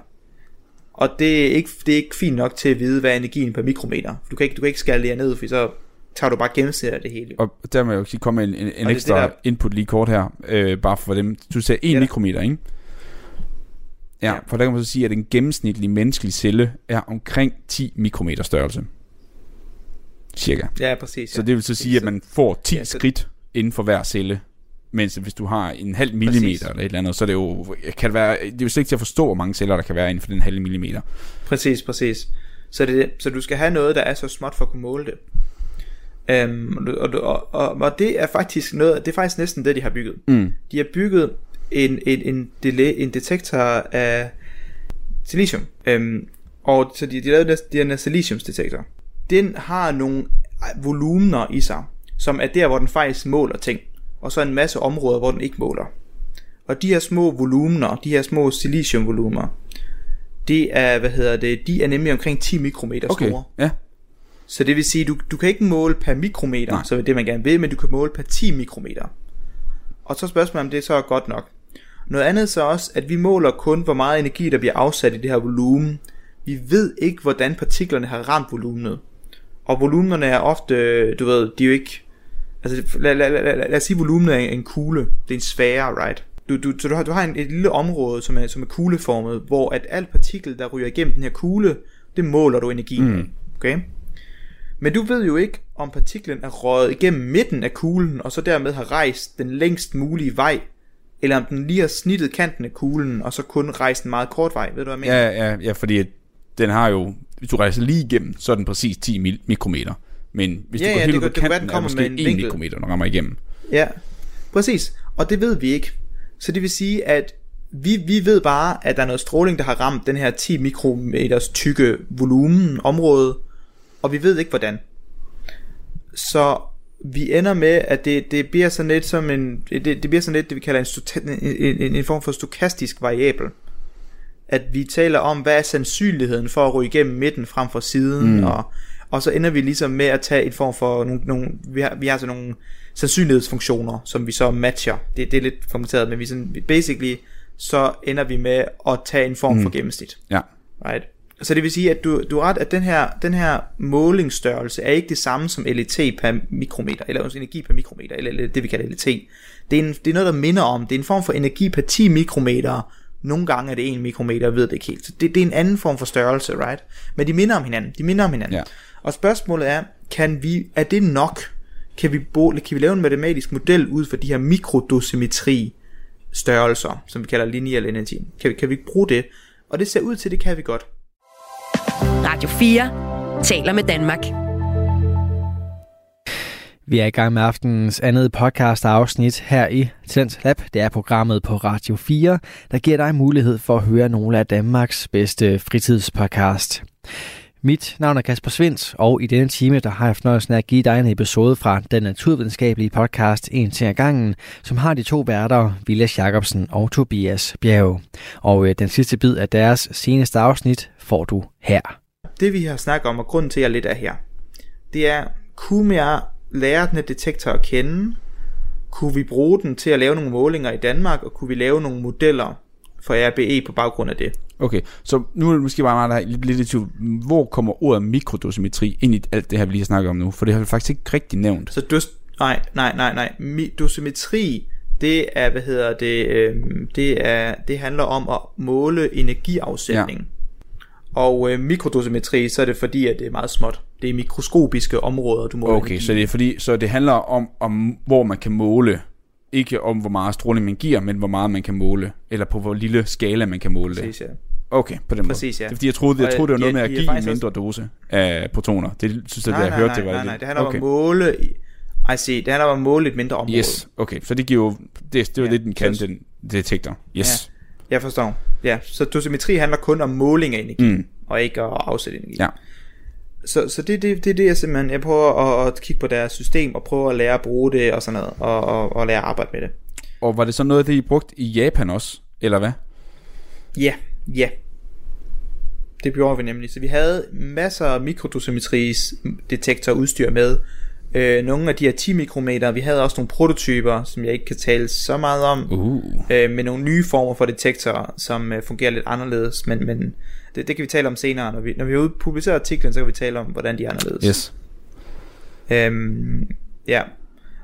Og det er, ikke, det er ikke fint nok til at vide, hvad er energien per mikrometer. Du kan ikke, du kan ikke skalere ned, for så tager du bare gennemsnit af det hele. Og der må jeg jo sige, komme en, en, en det ekstra der- input lige kort her, øh, bare for dem. Du sagde 1 Ja. mikrometer, ikke? Ja, Ja. for der kan man så sige, at en gennemsnitlig menneskelig celle er omkring 10 mikrometer størrelse. Cirka. Ja, præcis. Så ja. det vil så sige, at man får 10 Ja, så- skridt inden for hver celle. Mens hvis du har en halv millimeter Præcis. eller et eller andet, så er det jo, kan det, være, det er jo slet ikke til at forstå, hvor mange celler der kan være inden for den halve millimeter. Præcis, præcis. Så, det, så du skal have noget, der er så småt for at kunne måle det. Øhm, og, og, og, og, det er faktisk noget, det er faktisk næsten det, de har bygget. Mm. De har bygget en, en, en, dele, en detektor af silicium. Øhm, og så de, de lavede de her siliciumsdetektor. Den har nogle volumener i sig, som er der, hvor den faktisk måler ting. Og så en masse områder, hvor den ikke måler. Og de her små volumener, de her små siliciumvolumener, det er, hvad hedder det, de er nemlig omkring 10 mikrometer Okay, store. ja. Så det vil sige, du, du kan ikke måle per mikrometer, Nej. Nej. så er det man gerne vil, men du kan måle per 10 mikrometer. Og så spørgsmålet om det så er godt nok. Noget andet så også, at vi måler kun, hvor meget energi, der bliver afsat i det her volumen. Vi ved ikke, hvordan partiklerne har ramt volumenet. Og volumenerne er ofte, du ved, de er jo ikke... Altså, lad, lad, lad, lad, lad os sige, volumenet er en kugle. Det er en sfære, right? Du, du, så du har, du har en, et lille område, som er, som er kugleformet, hvor at alt partikel, der ryger igennem den her kugle, det måler du energien Mm. Okay? Men du ved jo ikke, om partiklen er røget igennem midten af kuglen, og så dermed har rejst den længst mulige vej, eller om den lige har snittet kanten af kuglen, og så kun rejst en meget kort vej. Ved du, hvad jeg mener? Ja, ja, ja, fordi den har jo, hvis du rejser lige igennem, så er den præcis 10 mil- mikrometer. Men hvis Ja, du går ja, helt det ud på det kanten, er kommer måske med en 1 vinkel. mikrometer, når rammer igennem. Ja, præcis. Og det ved vi ikke. Så det vil sige, at vi, vi ved bare, at der er noget stråling, der har ramt den her 10 mikrometers tykke volumen område, og vi ved ikke hvordan. Så vi ender med, at det, det bliver sådan lidt som en, det, det bliver sådan lidt, det vi kalder en, en, en, en form for stokastisk variabel. At vi taler om, hvad er sandsynligheden for at ryge igennem midten frem for siden, mm. og, og så ender vi ligesom med at tage en form for nogle, nogle vi, har, vi har sådan nogle sandsynlighedsfunktioner, som vi så matcher. Det, det er lidt formateret, men vi sådan, basically, så ender vi med at tage en form mm. for gennemsnit. Ja. Right? Så det vil sige, at du, du har ret, at den her, den her målingsstørrelse er ikke det samme som LET per mikrometer, eller altså energi per mikrometer, eller, eller det vi kalder LET. Det er, en, det er noget, der minder om, det er en form for energi per 10 mikrometer, nogle gange er det 1 mikrometer, jeg ved det ikke helt. Så det, det er en anden form for størrelse, right? Men de minder om hinanden, de minder om hinanden. Ja. Og spørgsmålet er, kan vi, er det nok? Kan vi, bo, kan vi lave en matematisk model ud for de her mikrodosimetri størrelser, som vi kalder lineal energy? Kan vi, kan vi bruge det? Og det ser ud til, det kan vi godt. Radio 4 taler med Danmark. Vi er i gang med aftenens andet podcast afsnit her i Talent Lab. Det er programmet på Radio 4, der giver dig mulighed for at høre nogle af Danmarks bedste fritidspodcast. Mit navn er Kasper Svens, og i denne time der har jeg fornøjelsen af at give dig en episode fra den naturvidenskabelige podcast En til ad gangen, som har de to værter, Vilas Jacobsen og Tobias Bjerg. Og øh, den sidste bid af deres seneste afsnit får du her. Det vi har snakket om, og grunden til, at jeg lidt er her, det er, kunne jeg lære den her detektor at kende? Kunne vi bruge den til at lave nogle målinger i Danmark, og kunne vi lave nogle modeller for RBE på baggrund af det? Okay, så nu er det måske bare mig, der lidt, lidt i tvivl. Hvor kommer ordet mikrodosimetri ind i alt det her, vi lige har snakket om nu? For det har vi faktisk ikke rigtig nævnt. Så dus, nej, nej, nej, nej. Mi- Dosimetri, det er, hvad hedder det, øh, det, er, det handler om at måle energiafsætning. Ja. Og øh, mikrodosimetri, så er det fordi, at det er meget småt. Det er mikroskopiske områder, du måler Okay, energi. så det er fordi, så det handler om, om, hvor man kan måle. Ikke om, hvor meget stråling man giver, men hvor meget man kan måle. Eller på hvor lille skala man kan måle det. Præcis, ja. Okay, på den Præcis, måde. ja. Det er fordi, jeg troede, jeg troede det var noget ja, med at er give en mindre dose af protoner. Det synes jeg, Nej, jeg nej, hørte, nej, det var nej, nej, det handler okay. om at måle, i- see. Det handler om at måle et mindre område. Yes, okay. Så det giver jo, det, det er jo Ja, lidt den kan, så- den detektor. Yes. Jeg forstår. Ja, så dosimetri handler kun om måling af energi, Mm. og ikke at afsætte energi. Ja. Så, så det, det, det er det, jeg simpelthen, jeg prøver at, at kigge på deres system, og prøve at lære at bruge det, og sådan noget, og, og, og lære at arbejde med det. Og var det så noget af det, I brugte i Japan også? Eller hvad? Ja, ja. Det gjorde vi nemlig. Så vi havde masser af mikrodosimetris detektor udstyr med. Øh, nogle af de her 10 mikrometer. Vi havde også nogle prototyper, som jeg ikke kan tale så meget om. Uh. Øh, med nogle nye former for detektorer, som øh, fungerer lidt anderledes. Men, men det, det kan vi tale om senere. Når vi, når vi publiceret artiklen, så kan vi tale om, hvordan de er anderledes. Yes. Øhm, ja.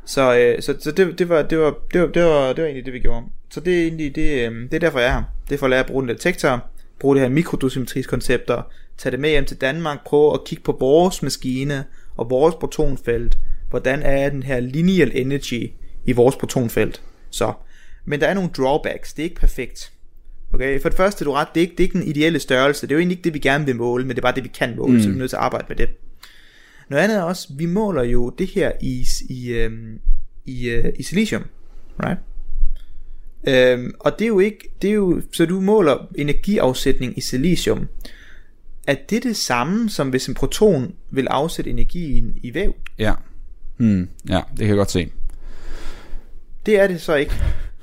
Så, øh, så, så det, det, var, det, var, det, var, det, var, det var egentlig det, vi gjorde. Så det er egentlig det, øh, det er derfor, jeg er her. Det er for at lære at bruge den detektor, bruge det her mikrodosimetriske koncepter, tage det med hjem til Danmark, prøve at kigge på vores maskine og vores protonfelt. Hvordan er den her lineal energy i vores protonfelt? Så. Men der er nogle drawbacks. Det er ikke perfekt. Okay, for det første, du ret, det er, ikke, det er ikke den ideelle størrelse. Det er jo egentlig ikke det, vi gerne vil måle, men det er bare det, vi kan måle, mm. så vi er nødt til at arbejde med det. Noget andet er også, vi måler jo det her i, i, øhm, i, øh, i silicium, right? Øhm, og det er jo ikke, det er jo, så du måler energiafsætning i silicium. Er det det samme, som hvis en proton vil afsætte energi i, væv? Ja. Hmm. Ja, det kan jeg godt se. Det er det så ikke.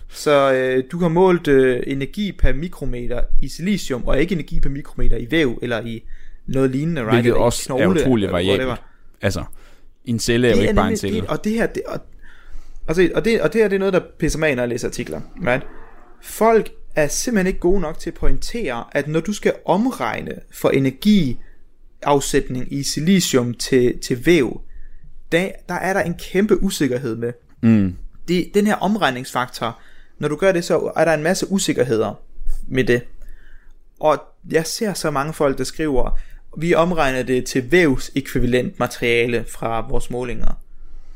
Så øh, du har målt øh, energi per mikrometer i silicium, og ikke energi per mikrometer i væv, eller i noget lignende, right? Hvilket også er knogle, utrolig eller variabelt. Altså, en celle er jo ikke bare en celle. Det, og det her, det, og, altså, og, det, og det her, det er noget, der pisser mig af, når jeg læser artikler. Right? Folk er simpelthen ikke gode nok til at pointere, at når du skal omregne for energiafsætning i silicium til, til væv, der, der er der en kæmpe usikkerhed med. Mm. Det, den her omregningsfaktor, når du gør det, så er der en masse usikkerheder med det. Og jeg ser så mange folk, der skriver, vi omregner det til vævsekvivalent materiale fra vores målinger.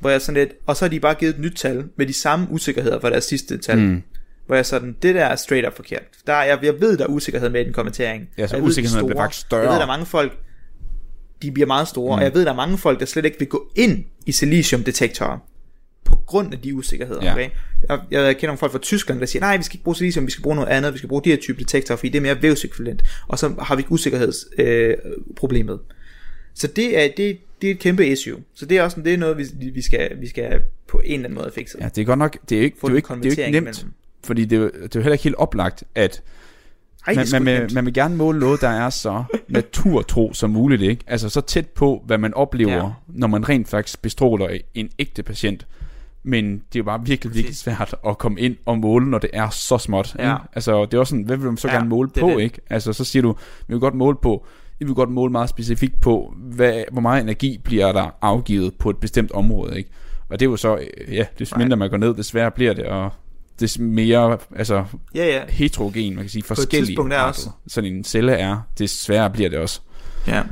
Hvor jeg sådan lidt, og så har de bare givet et nyt tal med de samme usikkerheder fra deres sidste tal. Mm. Hvor jeg sådan, det der er straight up forkert. Der er, jeg, jeg ved, der er usikkerhed med i den kommentering. Ja, så jeg er usikkerheden bliver faktisk større. Jeg ved, der er mange folk, de bliver meget store, mm. og jeg ved, der er mange folk, der slet ikke vil gå ind i siliciumdetektorer på grund af de usikkerheder. Ja. Okay? Jeg, jeg kender nogle folk fra Tyskland, der siger, nej, vi skal ikke bruge silicium, vi skal bruge noget andet, vi skal bruge de her type detektorer, fordi det er mere vævsekvivalent, og så har vi usikkerhedsproblemet. Øh, problemet. så det er, det, det er et kæmpe issue. Så det er også det er noget, vi, vi, skal, vi skal på en eller anden måde fikse. Ja, det er godt nok, det er jo ikke, det er ikke, det er ikke nemt. imellem. Fordi det er, jo, det er jo heller ikke helt oplagt, at Ej, man, er man, nemt. man vil gerne måle noget, der er så naturtro som muligt, ikke? Altså så tæt på, hvad man oplever, Ja. når man rent faktisk bestråler en ægte patient. Men det er jo bare virkelig, virkelig svært at komme ind og måle, når det er så småt. Ja. Ikke? Altså det er også sådan, hvad vil man så Ja, gerne måle er på, det. ikke? Altså så siger du, vi vil godt måle på, vi vil godt måle meget specifikt på, hvad, hvor meget energi bliver der afgivet på et bestemt område, ikke? Og det er jo så, øh, ja, des mindre man går ned, des sværere bliver det, og des mere, altså Ja, ja. heterogen, man kan sige, forskellige er arter, også- sådan en celle er, des sværere bliver det også. Ja.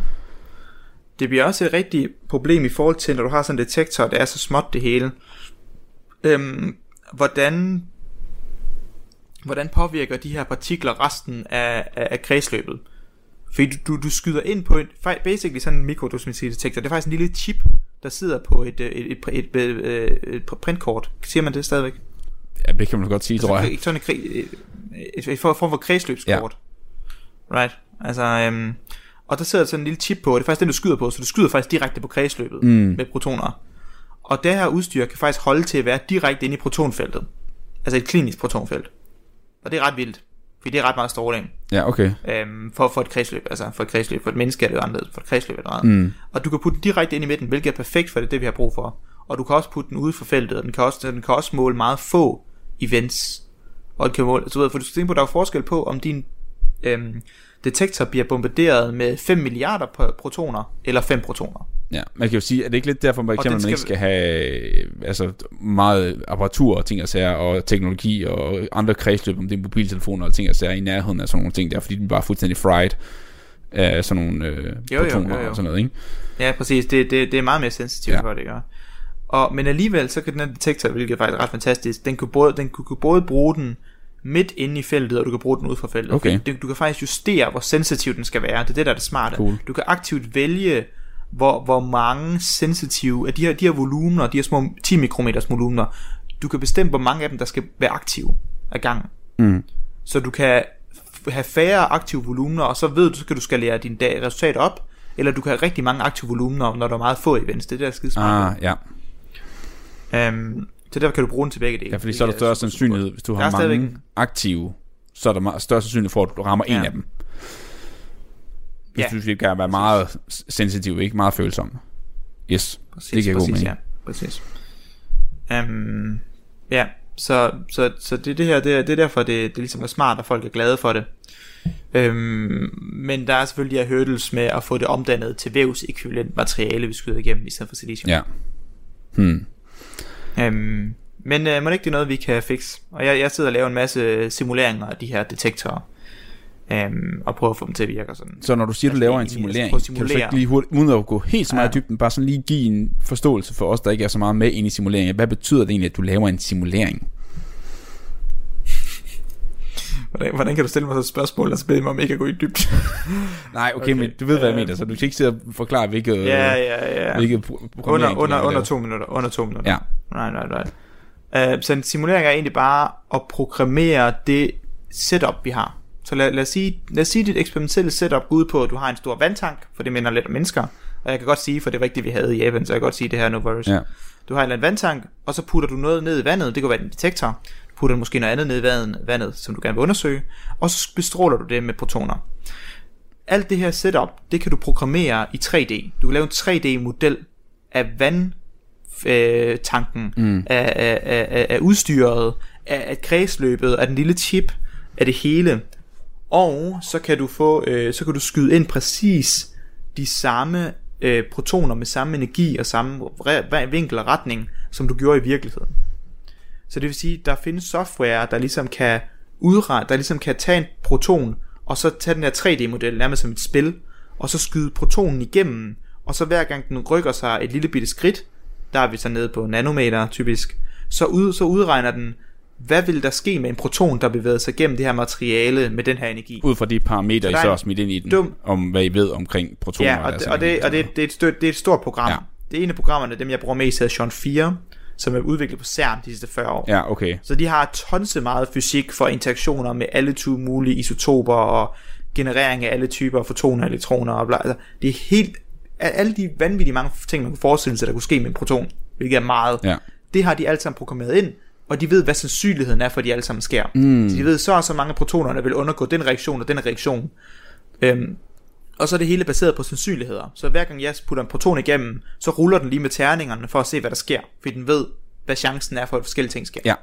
Det bliver også et rigtigt problem i forhold til, når du har sådan en detektor, det er så småt det hele. Øhm, hvordan, hvordan påvirker de her partikler resten af, af, af kredsløbet? Fordi du, du, du skyder ind på en, basically sådan en mikrodosimetridetektor. Det er faktisk en lille chip, der sidder på et, øh, et, et, et, et, et, et printkort. Siger man det stadigvæk? Ja, det kan man godt sige, tror jeg. Altså, sådan et, et, et, et form for kredsløbskort. Ja. Right? Altså, øhm, og der sidder sådan en lille chip på, og det er faktisk den, du skyder på, så du skyder faktisk direkte på kredsløbet mm. med protoner. Og det her udstyr kan faktisk holde til at være direkte inde i protonfeltet. Altså et klinisk protonfelt. Og det er ret vildt, fordi det er ret meget stråling Ja, okay. øhm, for, for et kredsløb, altså for et kredsløb, for et menneske er det jo anderledes, for et kredsløb er det andet. Mm. Og du kan putte den direkte ind i midten, hvilket er perfekt for det, det vi har brug for. Og du kan også putte den ude for feltet, og den kan også, den kan også måle meget få events. Og den kan måle, så ved, for du skal tænke på, at der er forskel på, om din øhm, detektor bliver bombarderet med 5 milliarder pro- protoner, eller 5 protoner. Ja, man kan jo sige, at det ikke lidt derfor, for eksempel, den man ikke skal- skal have øh, altså, meget apparatur og ting og sager, og teknologi og andre kredsløb, om det er mobiltelefoner og ting og sager i nærheden af sådan nogle ting der, fordi de er bare fuldstændig fried af sådan nogle øh, Jo, jo, protoner jo, jo. og sådan noget, ikke? Ja, præcis. Det, det, det er meget mere sensitivt Ja. for det, gør. Og, men alligevel, så kan den her detektor, hvilket er faktisk ret fantastisk, den kunne både, den kunne, kunne både bruge den midt inde i feltet, og du kan bruge den ud fra feltet. Okay. Du, du kan faktisk justere, hvor sensitiv den skal være. Det er det, der er det smarte. Cool. Du kan aktivt vælge, hvor, hvor mange sensitive af de her, de her volumener, de her små 10 mikrometers volumener, du kan bestemme, hvor mange af dem, der skal være aktive af gangen. Mm. Så du kan have færre aktive volumener, og så ved du, så kan du skalere dine dag- resultater op, eller du kan have rigtig mange aktive volumener, når der er meget få events. Det er det, der er skide smart. Ah, ja. Um, så derfor kan du bruge den til begge dele. ja, fordi så er der Det større sandsynlighed, hvis du har stadigvæk mange aktive, så er der større sandsynlighed for, at du rammer Ja. en af dem. Hvis Ja. du skal kan være meget sensitiv, ikke meget følsom. Yes, Præcis, det giver god præcis, mening. Ja, præcis. Um, ja, så, så, så det, det her, det er, det er derfor, det, det ligesom er smart, at folk er glade for det. Um, men der er selvfølgelig de her hurdles med at få det omdannet til vævsekvivalent materiale, vi skyder igennem, i stedet for silicium. Ja. Hmm. Um, men uh, må det ikke det er noget, vi kan fikse? Og jeg, jeg sidder og laver en masse simuleringer af de her detektorer, um, og prøver at få dem til at virke og sådan. Så når du siger, du Altså, laver en egentlig, simulering, kan du så ikke lige hurtigt, uden at gå helt så meget Ja. i dybden, bare sådan lige give en forståelse for os, der ikke er så meget med ind i simuleringen. Hvad betyder det egentlig, at du laver en simulering? Hvordan, hvordan kan du stille mig så et spørgsmål, og så bede mig om ikke at gå i dybden? Nej, okay, Okay. men du ved, hvad jeg mener, så du skal ikke sidde og forklare, hvilket, ja, ja, ja. hvilket pro- Under, under, under to minutter. Under to minutter. Ja. Nej, nej, nej. Uh, så en simulering er egentlig bare at programmere det setup, vi har. Så lad, lad, os sige, lad os sige, dit eksperimentelle setup går ud på, at du har en stor vandtank, for det minder lidt om mennesker. Og jeg kan godt sige, for det er rigtigt, vi havde i Japan, så jeg kan godt sige det her no worries. Ja. Du har en eller anden vandtank, og så putter du noget ned i vandet, det kan være en detektor, du putter måske noget andet ned i vandet, vandet, som du gerne vil undersøge, og så bestråler du det med protoner. Alt det her setup, det kan du programmere i 3D. Du kan lave en 3D-model af vandtanken, mm. af, af, af, af, af udstyret, af, af kredsløbet, af den lille chip, af det hele. Og så kan du få, øh, så kan du skyde ind præcis de samme øh, protoner med samme energi og samme re- vinkel og retning, som du gjorde i virkeligheden. Så det vil sige, der findes software, der ligesom kan udrette, der ligesom kan tage en proton, og så tage den her 3D-model, nærmest som et spil, og så skyde protonen igennem, og så hver gang den rykker sig et lille bitte skridt, der er vi så nede på nanometer typisk, så, ud, så udregner den, hvad vil der ske med en proton, der bevæger sig gennem det her materiale med den her energi. Ud fra de parametre, I så har smidt ind i den, dum- om hvad I ved omkring protoner. Ja, og, det, og, det, og det, det, er et stort, det er et stort program. Ja. Det ene af programmerne, dem jeg bruger mest, hedder Sean 4, som er udviklet på CERN de sidste 40 år. Ja, okay. Så de har tonse meget fysik for interaktioner med alle typer mulige isotoper og generering af alle typer fotoner og elektroner. Og bla, altså, det er helt... Alle de vanvittige mange ting, man kunne forestille sig, der kunne ske med en proton, hvilket er meget. Ja. Det har de alle sammen programmeret ind, og de ved, hvad sandsynligheden er for, at de alle sammen sker. Mm. Så de ved, så og så mange protoner, der vil undergå den reaktion og den reaktion. Øhm, og så er det hele baseret på sandsynligheder. Så hver gang jeg putter en proton igennem, så ruller den lige med terningerne for at se, hvad der sker. Fordi den ved, hvad chancen er for, at forskellige ting sker. Ja.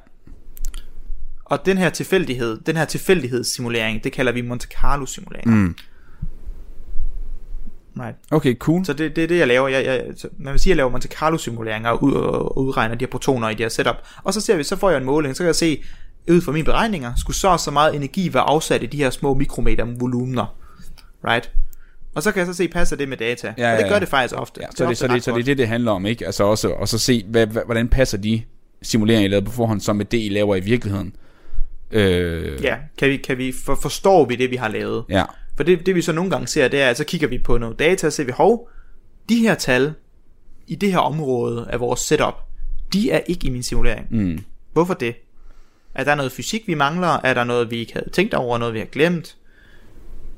Og den her tilfældighed, den her tilfældighedssimulering, det kalder vi Monte Carlo simulering. Mm. Right. Okay, cool. Så det, det er det, jeg laver. Jeg, jeg, så man vil sige, at jeg laver Monte Carlo simuleringer og, ud, og udregner de her protoner i det her setup. Og så ser vi, så får jeg en måling, så kan jeg se, ud fra mine beregninger, skulle så og så meget energi være afsat i de her små mikrometer volumener. Right? Og så kan jeg så se, passer det med data. Ja, og det ja, gør ja. det faktisk ofte. Ja, Det så, er det, så, det, så det er det, det handler om, ikke? Altså også, og så se, hvad, hvad, hvordan passer de simuleringer, I lavede på forhånd, som med det, I laver i virkeligheden. Øh, Ja, kan vi, kan vi for, forstår vi det, vi har lavet? ja. For det, det vi så nogle gange ser, det er, at så kigger vi på noget data, og ser vi, hov, de her tal i det her område af vores setup, de er ikke i min simulering. Mm. Hvorfor det? Er der noget fysik, vi mangler? Er der noget, vi ikke havde tænkt over? Noget, vi har glemt?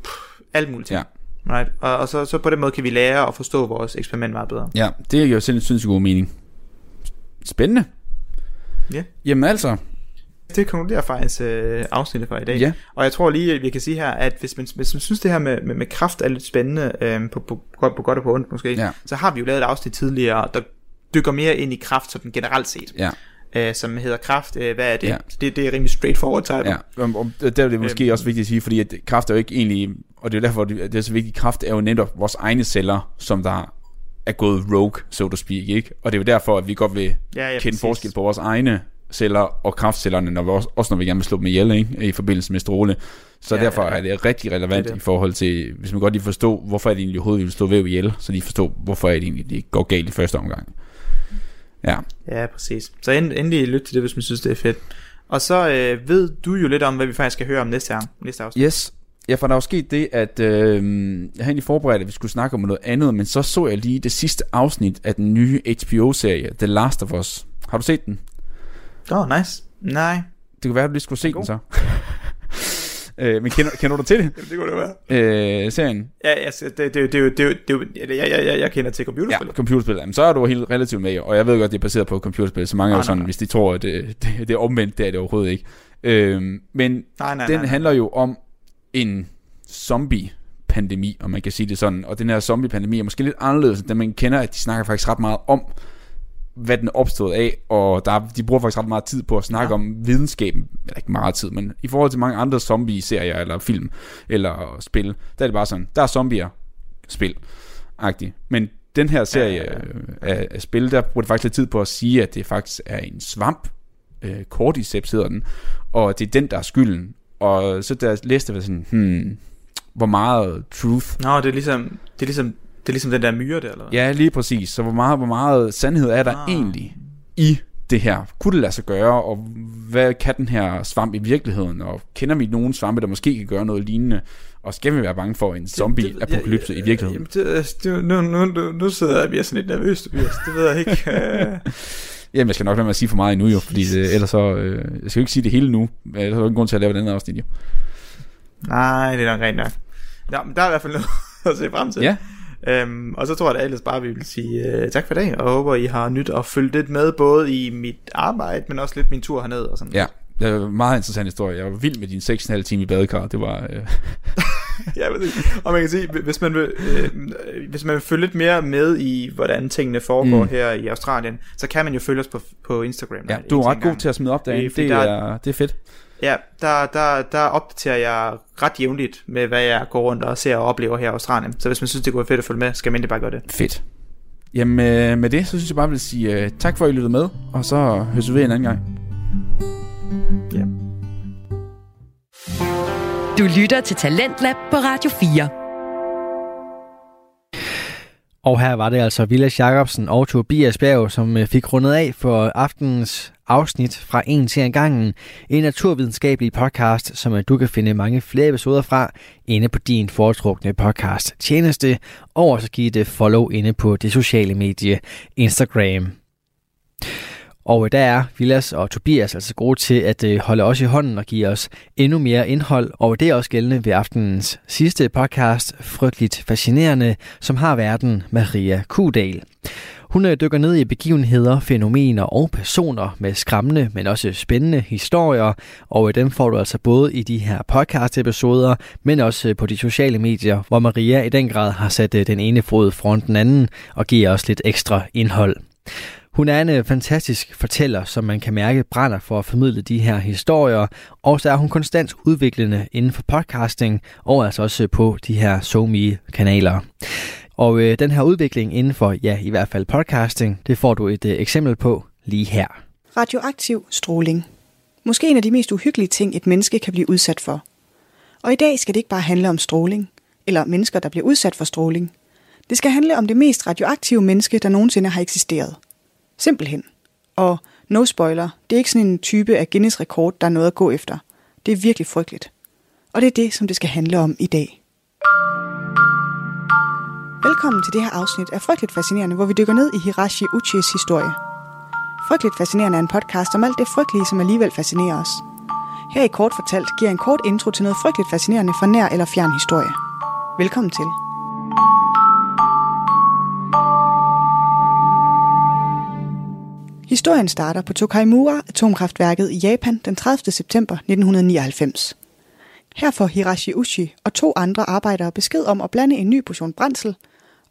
Puh, alt muligt. Ja. Right? Og, og så, så på den måde kan vi lære og forstå vores eksperiment meget bedre. ja, det giver jo selv sindssygt god mening. Spændende. Ja. Jamen altså, Det konkluderer faktisk øh, afsnittet for i dag. Ja. Og jeg tror lige, at vi kan sige her, at hvis man, hvis man synes, det her med, med, med kraft er lidt spændende, øh, på, på, på, på godt og på ondt måske, Ja. så har vi jo lavet et afsnit tidligere, der dykker mere ind i kraft som generelt set. ja. øh, som hedder kraft. Øh, hvad er det? Ja. Det, det er rimelig straightforward type. Ja, og, og der er det måske Øhm. også vigtigt at sige, fordi at kraft er jo ikke egentlig, og det er derfor, det det er så vigtigt, kraft er jo netop vores egne celler, som der er gået rogue, so to speak, ikke? Og det er jo derfor, at vi godt vil Ja, ja, kende præcis. forskel på vores egne celler og kraftcellerne, når vi også, også når vi gerne vil slå dem ihjel, ikke? I forbindelse med stråle. Så ja, derfor ja, ja. er det rigtig relevant Det det. i forhold til, hvis man godt lige forstå, hvorfor er det egentlig overhovedet, vi vil slå væv ihjel, så de forstår, hvorfor er det egentlig, det går galt i første omgang. Ja, Ja, præcis. Så end, endelig lyt til det, hvis man synes, det er fedt. Og så øh, ved du jo lidt om, hvad vi faktisk skal høre om næste, gang, næste afsnit. Yes. Ja, for der er jo sket det, at øh, jeg havde egentlig forberedt, at vi skulle snakke om noget andet, men så så jeg lige det sidste afsnit af den nye HBO-serie, The Last of Us. Har du set den? Åh, oh, nice. Nej. Det kunne være, at du lige skulle se den så. øh, men kender, kender du til det? Jamen, det kunne det være. Øh, serien? Ja, altså, det, det, det, det, det, det, jeg, jeg, jeg, jeg kender til Ja, computerspil. computerspil. Jamen, så er du helt relativt med, og jeg ved godt, det er baseret på computerspil, så mange er jo Nej, nej, sådan, nej. hvis de tror, at det, det, det er omvendt, det er det overhovedet ikke. Øh, men Nej, nej, den nej, nej. handler jo om en zombie-pandemi, om man kan sige det sådan. Og den her zombie-pandemi er måske lidt anderledes, end den man kender, at de snakker faktisk ret meget om, hvad den er opstået af, og der, er- de bruger faktisk ret meget tid på at snakke ja. om videnskaben, eller ikke meget tid, men i forhold til mange andre zombie-serier, eller film, eller spil, der er det bare sådan, der er zombier, spil, agtigt. Men den her serie Ja, ja, ja. af, af spil, der bruger det faktisk lidt tid på at sige, at det faktisk er en svamp, øh, Cordyceps hedder den, og det er den, der er skylden. Og så jeg læste jeg sådan, hmm, hvor meget truth Nå, det er ligesom, det er ligesom, det er ligesom den der myre der, eller hvad? Ja, lige præcis. Så hvor meget, hvor meget sandhed er der ah. Egentlig i det her? Kunne det lade sig gøre, og hvad kan den her svamp i virkeligheden? Og kender vi nogen svampe, der måske kan gøre noget lignende? Og skal vi være bange for en zombie-apokalypse i virkeligheden? Jamen, det, altså, det, nu, nu, nu, nu sidder jeg og bliver sådan lidt nervøs, Tobias. Det ved jeg ikke. Øh, Jamen, jeg skal nok lade mig at sige for meget endnu jo, fordi det, ellers så... Øh, jeg skal jo ikke sige det hele nu, ellers er der ingen grund til at lave et andet afsnit jo. Nej, det er nok rent nok. Nå, men der er i hvert fald noget at se frem til. Ja, Øhm, og så tror jeg da ellers bare, vi vil sige uh, tak for i dag, og håber, I har nyt og følgt lidt med, både i mit arbejde, men også lidt min tur herned og sådan. ja. Det er en meget interessant historie. Jeg var vild med din 6,5 time i badekar. Det var... Øh, ikke. Og man kan sige, hvis man vil, øh, hvis man vil følge lidt mere med i, hvordan tingene foregår Mm. her i Australien, så kan man jo følge os på, på Instagram. ja, du er ret god til at smide op derinde. Det Det er, det er fedt. Ja, der, der, der opdaterer jeg ret jævnligt med, hvad jeg går rundt og ser og oplever her i Australien. Så hvis man synes, det kunne være fedt at følge med, skal man endelig bare gøre det. Fedt. Jamen øh, med det, så synes jeg bare, vil sige øh, tak for, at I lyttede med, og så høres vi ved en anden gang. Ja. Du lytter til Talentlab på Radio 4. Og her var det altså Vilas Jacobsen og Tobias Bjerg, som øh, fik rundet af for aftenens afsnit fra En til en gangen. En naturvidenskabelig podcast, som øh, du kan finde mange flere episoder fra inde på din foretrukne podcast tjeneste. Og også give det øh, follow inde på det sociale medie Instagram. Og øh, der er Vilas og Tobias altså gode til at holde os i hånden og give os endnu mere indhold. Og det er også gældende ved aftenens sidste podcast, Frygteligt Fascinerende, som har verden Maria Kudal. Hun øh, dykker ned i begivenheder, fænomener og personer med skræmmende, men også spændende historier, og øh, dem får du altså både i de her podcast-episoder, men også øh, på de sociale medier, hvor Maria i den grad har sat den ene fod foran den anden og giver os lidt ekstra indhold. Hun er en fantastisk fortæller, som man kan mærke brænder for at formidle de her historier, og så er hun konstant udviklende inden for podcasting, og altså også på de her SoMe-kanaler. Og øh, den her udvikling inden for, ja, i hvert fald podcasting, det får du et øh, eksempel på lige her. Radioaktiv stråling. Måske en af de mest uhyggelige ting, et menneske kan blive udsat for. Og i dag skal det ikke bare handle om stråling, eller mennesker, der bliver udsat for stråling. Det skal handle om det mest radioaktive menneske, der nogensinde har eksisteret. Simpelthen. Og no spoiler, det er ikke sådan en type af Guinness rekord, der er noget at gå efter. Det er virkelig frygteligt. Og det er det, som det skal handle om i dag. Velkommen til det her afsnit af Frygteligt Fascinerende, hvor vi dykker ned i Hirashi Uchis historie. Frygteligt Fascinerende er en podcast om alt det frygtelige, som alligevel fascinerer os. Her i Kort Fortalt giver en kort intro til noget frygteligt fascinerende fra nær eller fjern historie. Velkommen til. Historien starter på Tokaimura atomkraftværket i Japan den 30. september 1999. Her får Hirashi Uchi og to andre arbejdere besked om at blande en ny portion brændsel,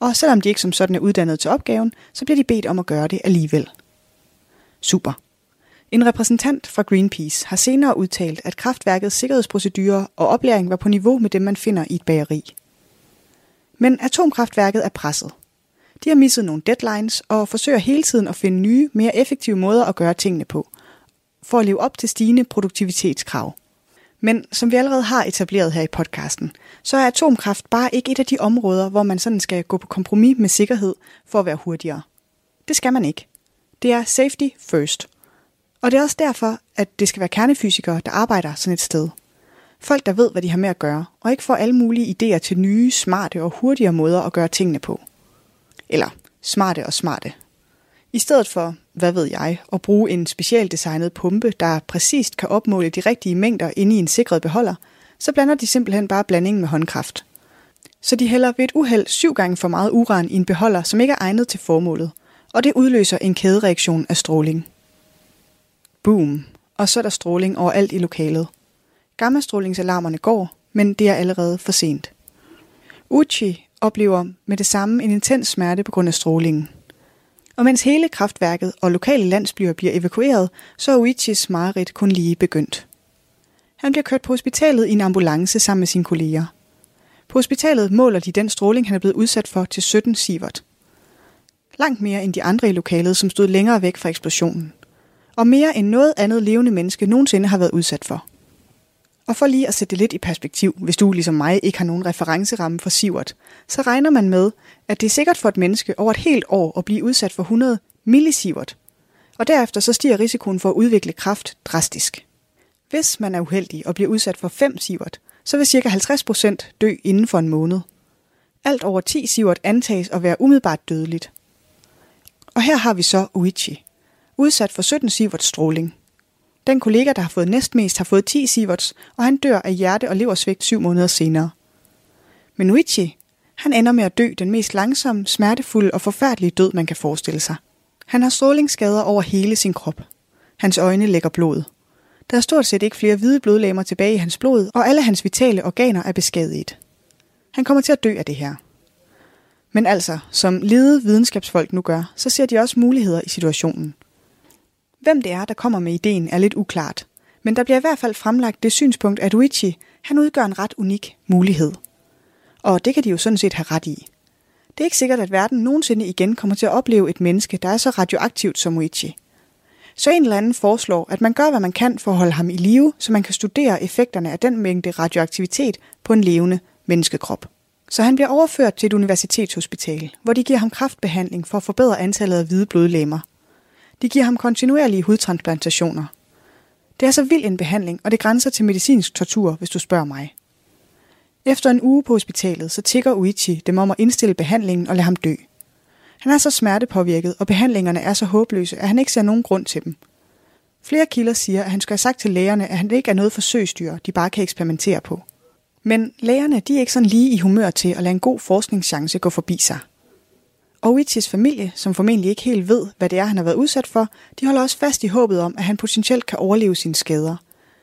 og selvom de ikke som sådan er uddannet til opgaven, så bliver de bedt om at gøre det alligevel. Super. En repræsentant fra Greenpeace har senere udtalt, at kraftværkets sikkerhedsprocedurer og oplæring var på niveau med dem, man finder i et bageri. Men atomkraftværket er presset. De har misset nogle deadlines og forsøger hele tiden at finde nye, mere effektive måder at gøre tingene på, for at leve op til stigende produktivitetskrav. Men som vi allerede har etableret her i podcasten, så er atomkraft bare ikke et af de områder, hvor man sådan skal gå på kompromis med sikkerhed for at være hurtigere. Det skal man ikke. Det er safety first. Og det er også derfor, at det skal være kernefysikere, der arbejder sådan et sted. Folk, der ved, hvad de har med at gøre, og ikke får alle mulige idéer til nye, smarte og hurtigere måder at gøre tingene på. Eller smarte og smarte. I stedet for, hvad ved jeg, at bruge en specialdesignet pumpe, der præcist kan opmåle de rigtige mængder inde i en sikret beholder, så blander de simpelthen bare blandingen med håndkraft. Så de hælder ved et uheld syv gange for meget uran i en beholder, som ikke er egnet til formålet, og det udløser en kædereaktion af stråling. Boom. Og så er der stråling overalt i lokalet. Gammastrålingsalarmerne går, men det er allerede for sent. Uchi oplever med det samme en intens smerte på grund af strålingen. Og mens hele kraftværket og lokale landsbyer bliver evakueret, så er Uichis mareridt kun lige begyndt. Han bliver kørt på hospitalet i en ambulance sammen med sine kolleger. På hospitalet måler de den stråling, han er blevet udsat for til 17 sievert. Langt mere end de andre i lokalet, som stod længere væk fra eksplosionen. Og mere end noget andet levende menneske nogensinde har været udsat for. Og for lige at sætte det lidt i perspektiv, hvis du ligesom mig ikke har nogen referenceramme for Sivert, så regner man med, at det er sikkert for et menneske over et helt år at blive udsat for 100 millisievert. Og derefter så stiger risikoen for at udvikle kræft drastisk. Hvis man er uheldig og bliver udsat for 5 sievert, så vil ca. 50% dø inden for en måned. Alt over 10 sievert antages at være umiddelbart dødeligt. Og her har vi så Uichi, udsat for 17 sievert stråling. Den kollega, der har fået næstmest, har fået 10 sieverts, og han dør af hjerte- og leversvigt syv måneder senere. Men Uichi, han ender med at dø den mest langsomme, smertefulde og forfærdelige død, man kan forestille sig. Han har strålingsskader over hele sin krop. Hans øjne lægger blod. Der er stort set ikke flere hvide blodlægmer tilbage i hans blod, og alle hans vitale organer er beskadiget. Han kommer til at dø af det her. Men altså, som lede videnskabsfolk nu gør, så ser de også muligheder i situationen. Hvem det er, der kommer med ideen, er lidt uklart. Men der bliver i hvert fald fremlagt det synspunkt, at Uichi, han udgør en ret unik mulighed. Og det kan de jo sådan set have ret i. Det er ikke sikkert, at verden nogensinde igen kommer til at opleve et menneske, der er så radioaktivt som Uichi. Så en eller anden foreslår, at man gør, hvad man kan for at holde ham i live, så man kan studere effekterne af den mængde radioaktivitet på en levende menneskekrop. Så han bliver overført til et universitetshospital, hvor de giver ham kraftbehandling for at forbedre antallet af hvide blodlægmer. De giver ham kontinuerlige hudtransplantationer. Det er så vild en behandling, og det grænser til medicinsk tortur, hvis du spørger mig. Efter en uge på hospitalet, så tigger Uichi dem om at indstille behandlingen og lade ham dø. Han er så smertepåvirket, og behandlingerne er så håbløse, at han ikke ser nogen grund til dem. Flere kilder siger, at han skal have sagt til lægerne, at han ikke er noget forsøgsdyr, de bare kan eksperimentere på. Men lægerne de er ikke sådan lige i humør til at lade en god forskningschance gå forbi sig. Oichis familie, som formentlig ikke helt ved, hvad det er, han har været udsat for, de holder også fast i håbet om, at han potentielt kan overleve sine skader.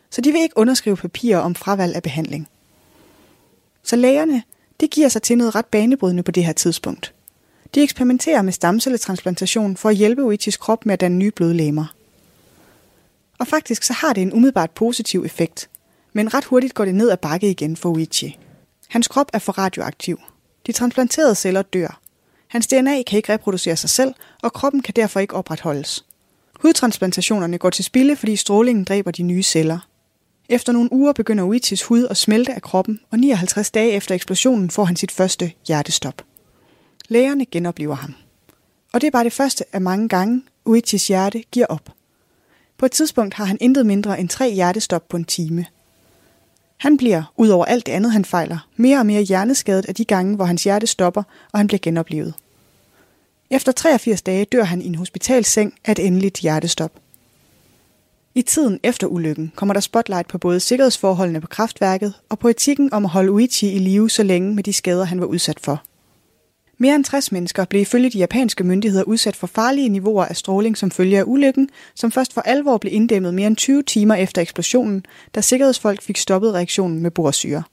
Så de vil ikke underskrive papirer om fravalg af behandling. Så lægerne, de giver sig til noget ret banebrydende på det her tidspunkt. De eksperimenterer med stamcelletransplantation for at hjælpe Oichis krop med at danne nye blodlægmer. Og faktisk så har det en umiddelbart positiv effekt, men ret hurtigt går det ned ad bakke igen for Uichi. Hans krop er for radioaktiv. De transplanterede celler dør. Hans DNA kan ikke reproducere sig selv, og kroppen kan derfor ikke opretholdes. Hudtransplantationerne går til spilde, fordi strålingen dræber de nye celler. Efter nogle uger begynder Uitis hud at smelte af kroppen, og 59 dage efter eksplosionen får han sit første hjertestop. Lægerne genoplever ham. Og det er bare det første af mange gange, Uitis hjerte giver op. På et tidspunkt har han intet mindre end tre hjertestop på en time. Han bliver, ud over alt det andet han fejler, mere og mere hjerneskadet af de gange, hvor hans hjerte stopper, og han bliver genoplevet. Efter 83 dage dør han i en hospitalseng af et endeligt hjertestop. I tiden efter ulykken kommer der spotlight på både sikkerhedsforholdene på kraftværket og på etikken om at holde Uichi i live så længe med de skader, han var udsat for. Mere end 60 mennesker blev ifølge de japanske myndigheder udsat for farlige niveauer af stråling som følge af ulykken, som først for alvor blev inddæmmet mere end 20 timer efter eksplosionen, da sikkerhedsfolk fik stoppet reaktionen med borsyre.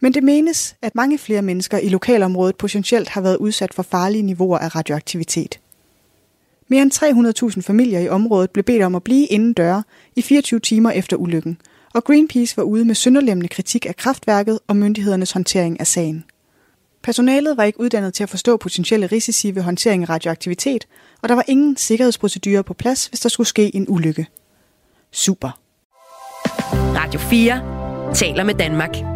Men det menes, at mange flere mennesker i lokalområdet potentielt har været udsat for farlige niveauer af radioaktivitet. Mere end 300.000 familier i området blev bedt om at blive inden døre i 24 timer efter ulykken, og Greenpeace var ude med sønderlemmende kritik af kraftværket og myndighedernes håndtering af sagen. Personalet var ikke uddannet til at forstå potentielle risici ved håndtering af radioaktivitet, og der var ingen sikkerhedsprocedurer på plads, hvis der skulle ske en ulykke. Super. Radio 4 taler med Danmark.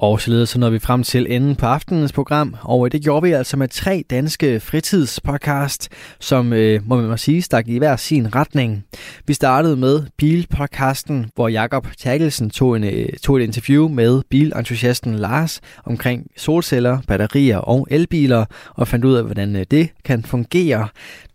Og således så når vi frem til enden på aftenens program, og øh, det gjorde vi altså med tre danske fritidspodcast, som øh, må man sige stak i hver sin retning. Vi startede med Bilpodcasten, hvor Jakob Terkelsen tog, en, øh, tog et interview med bilentusiasten Lars omkring solceller, batterier og elbiler, og fandt ud af, hvordan øh, det kan fungere.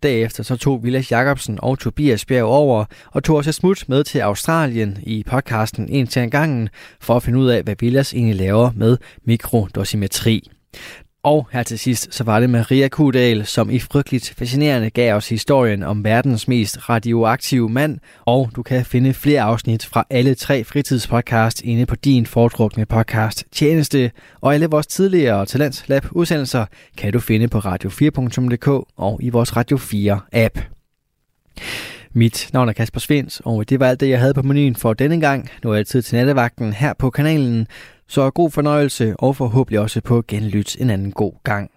Derefter så tog Vilas Jacobsen og Tobias Bjerg over og tog også et smut med til Australien i podcasten En til en gangen for at finde ud af, hvad Vilas egentlig laver med mikrodosimetri. Og her til sidst, så var det Maria Kudal, som i frygteligt fascinerende gav os historien om verdens mest radioaktive mand, og du kan finde flere afsnit fra alle tre fritidspodcast inde på din foretrukne podcast tjeneste, og alle vores tidligere Talents Lab udsendelser kan du finde på radio4.dk og i vores Radio 4 app. Mit navn er Kasper Svens, og det var alt det, jeg havde på menuen for denne gang. Nu er jeg tid til nattevagten her på kanalen, så god fornøjelse og forhåbentlig også på genlyt en anden god gang.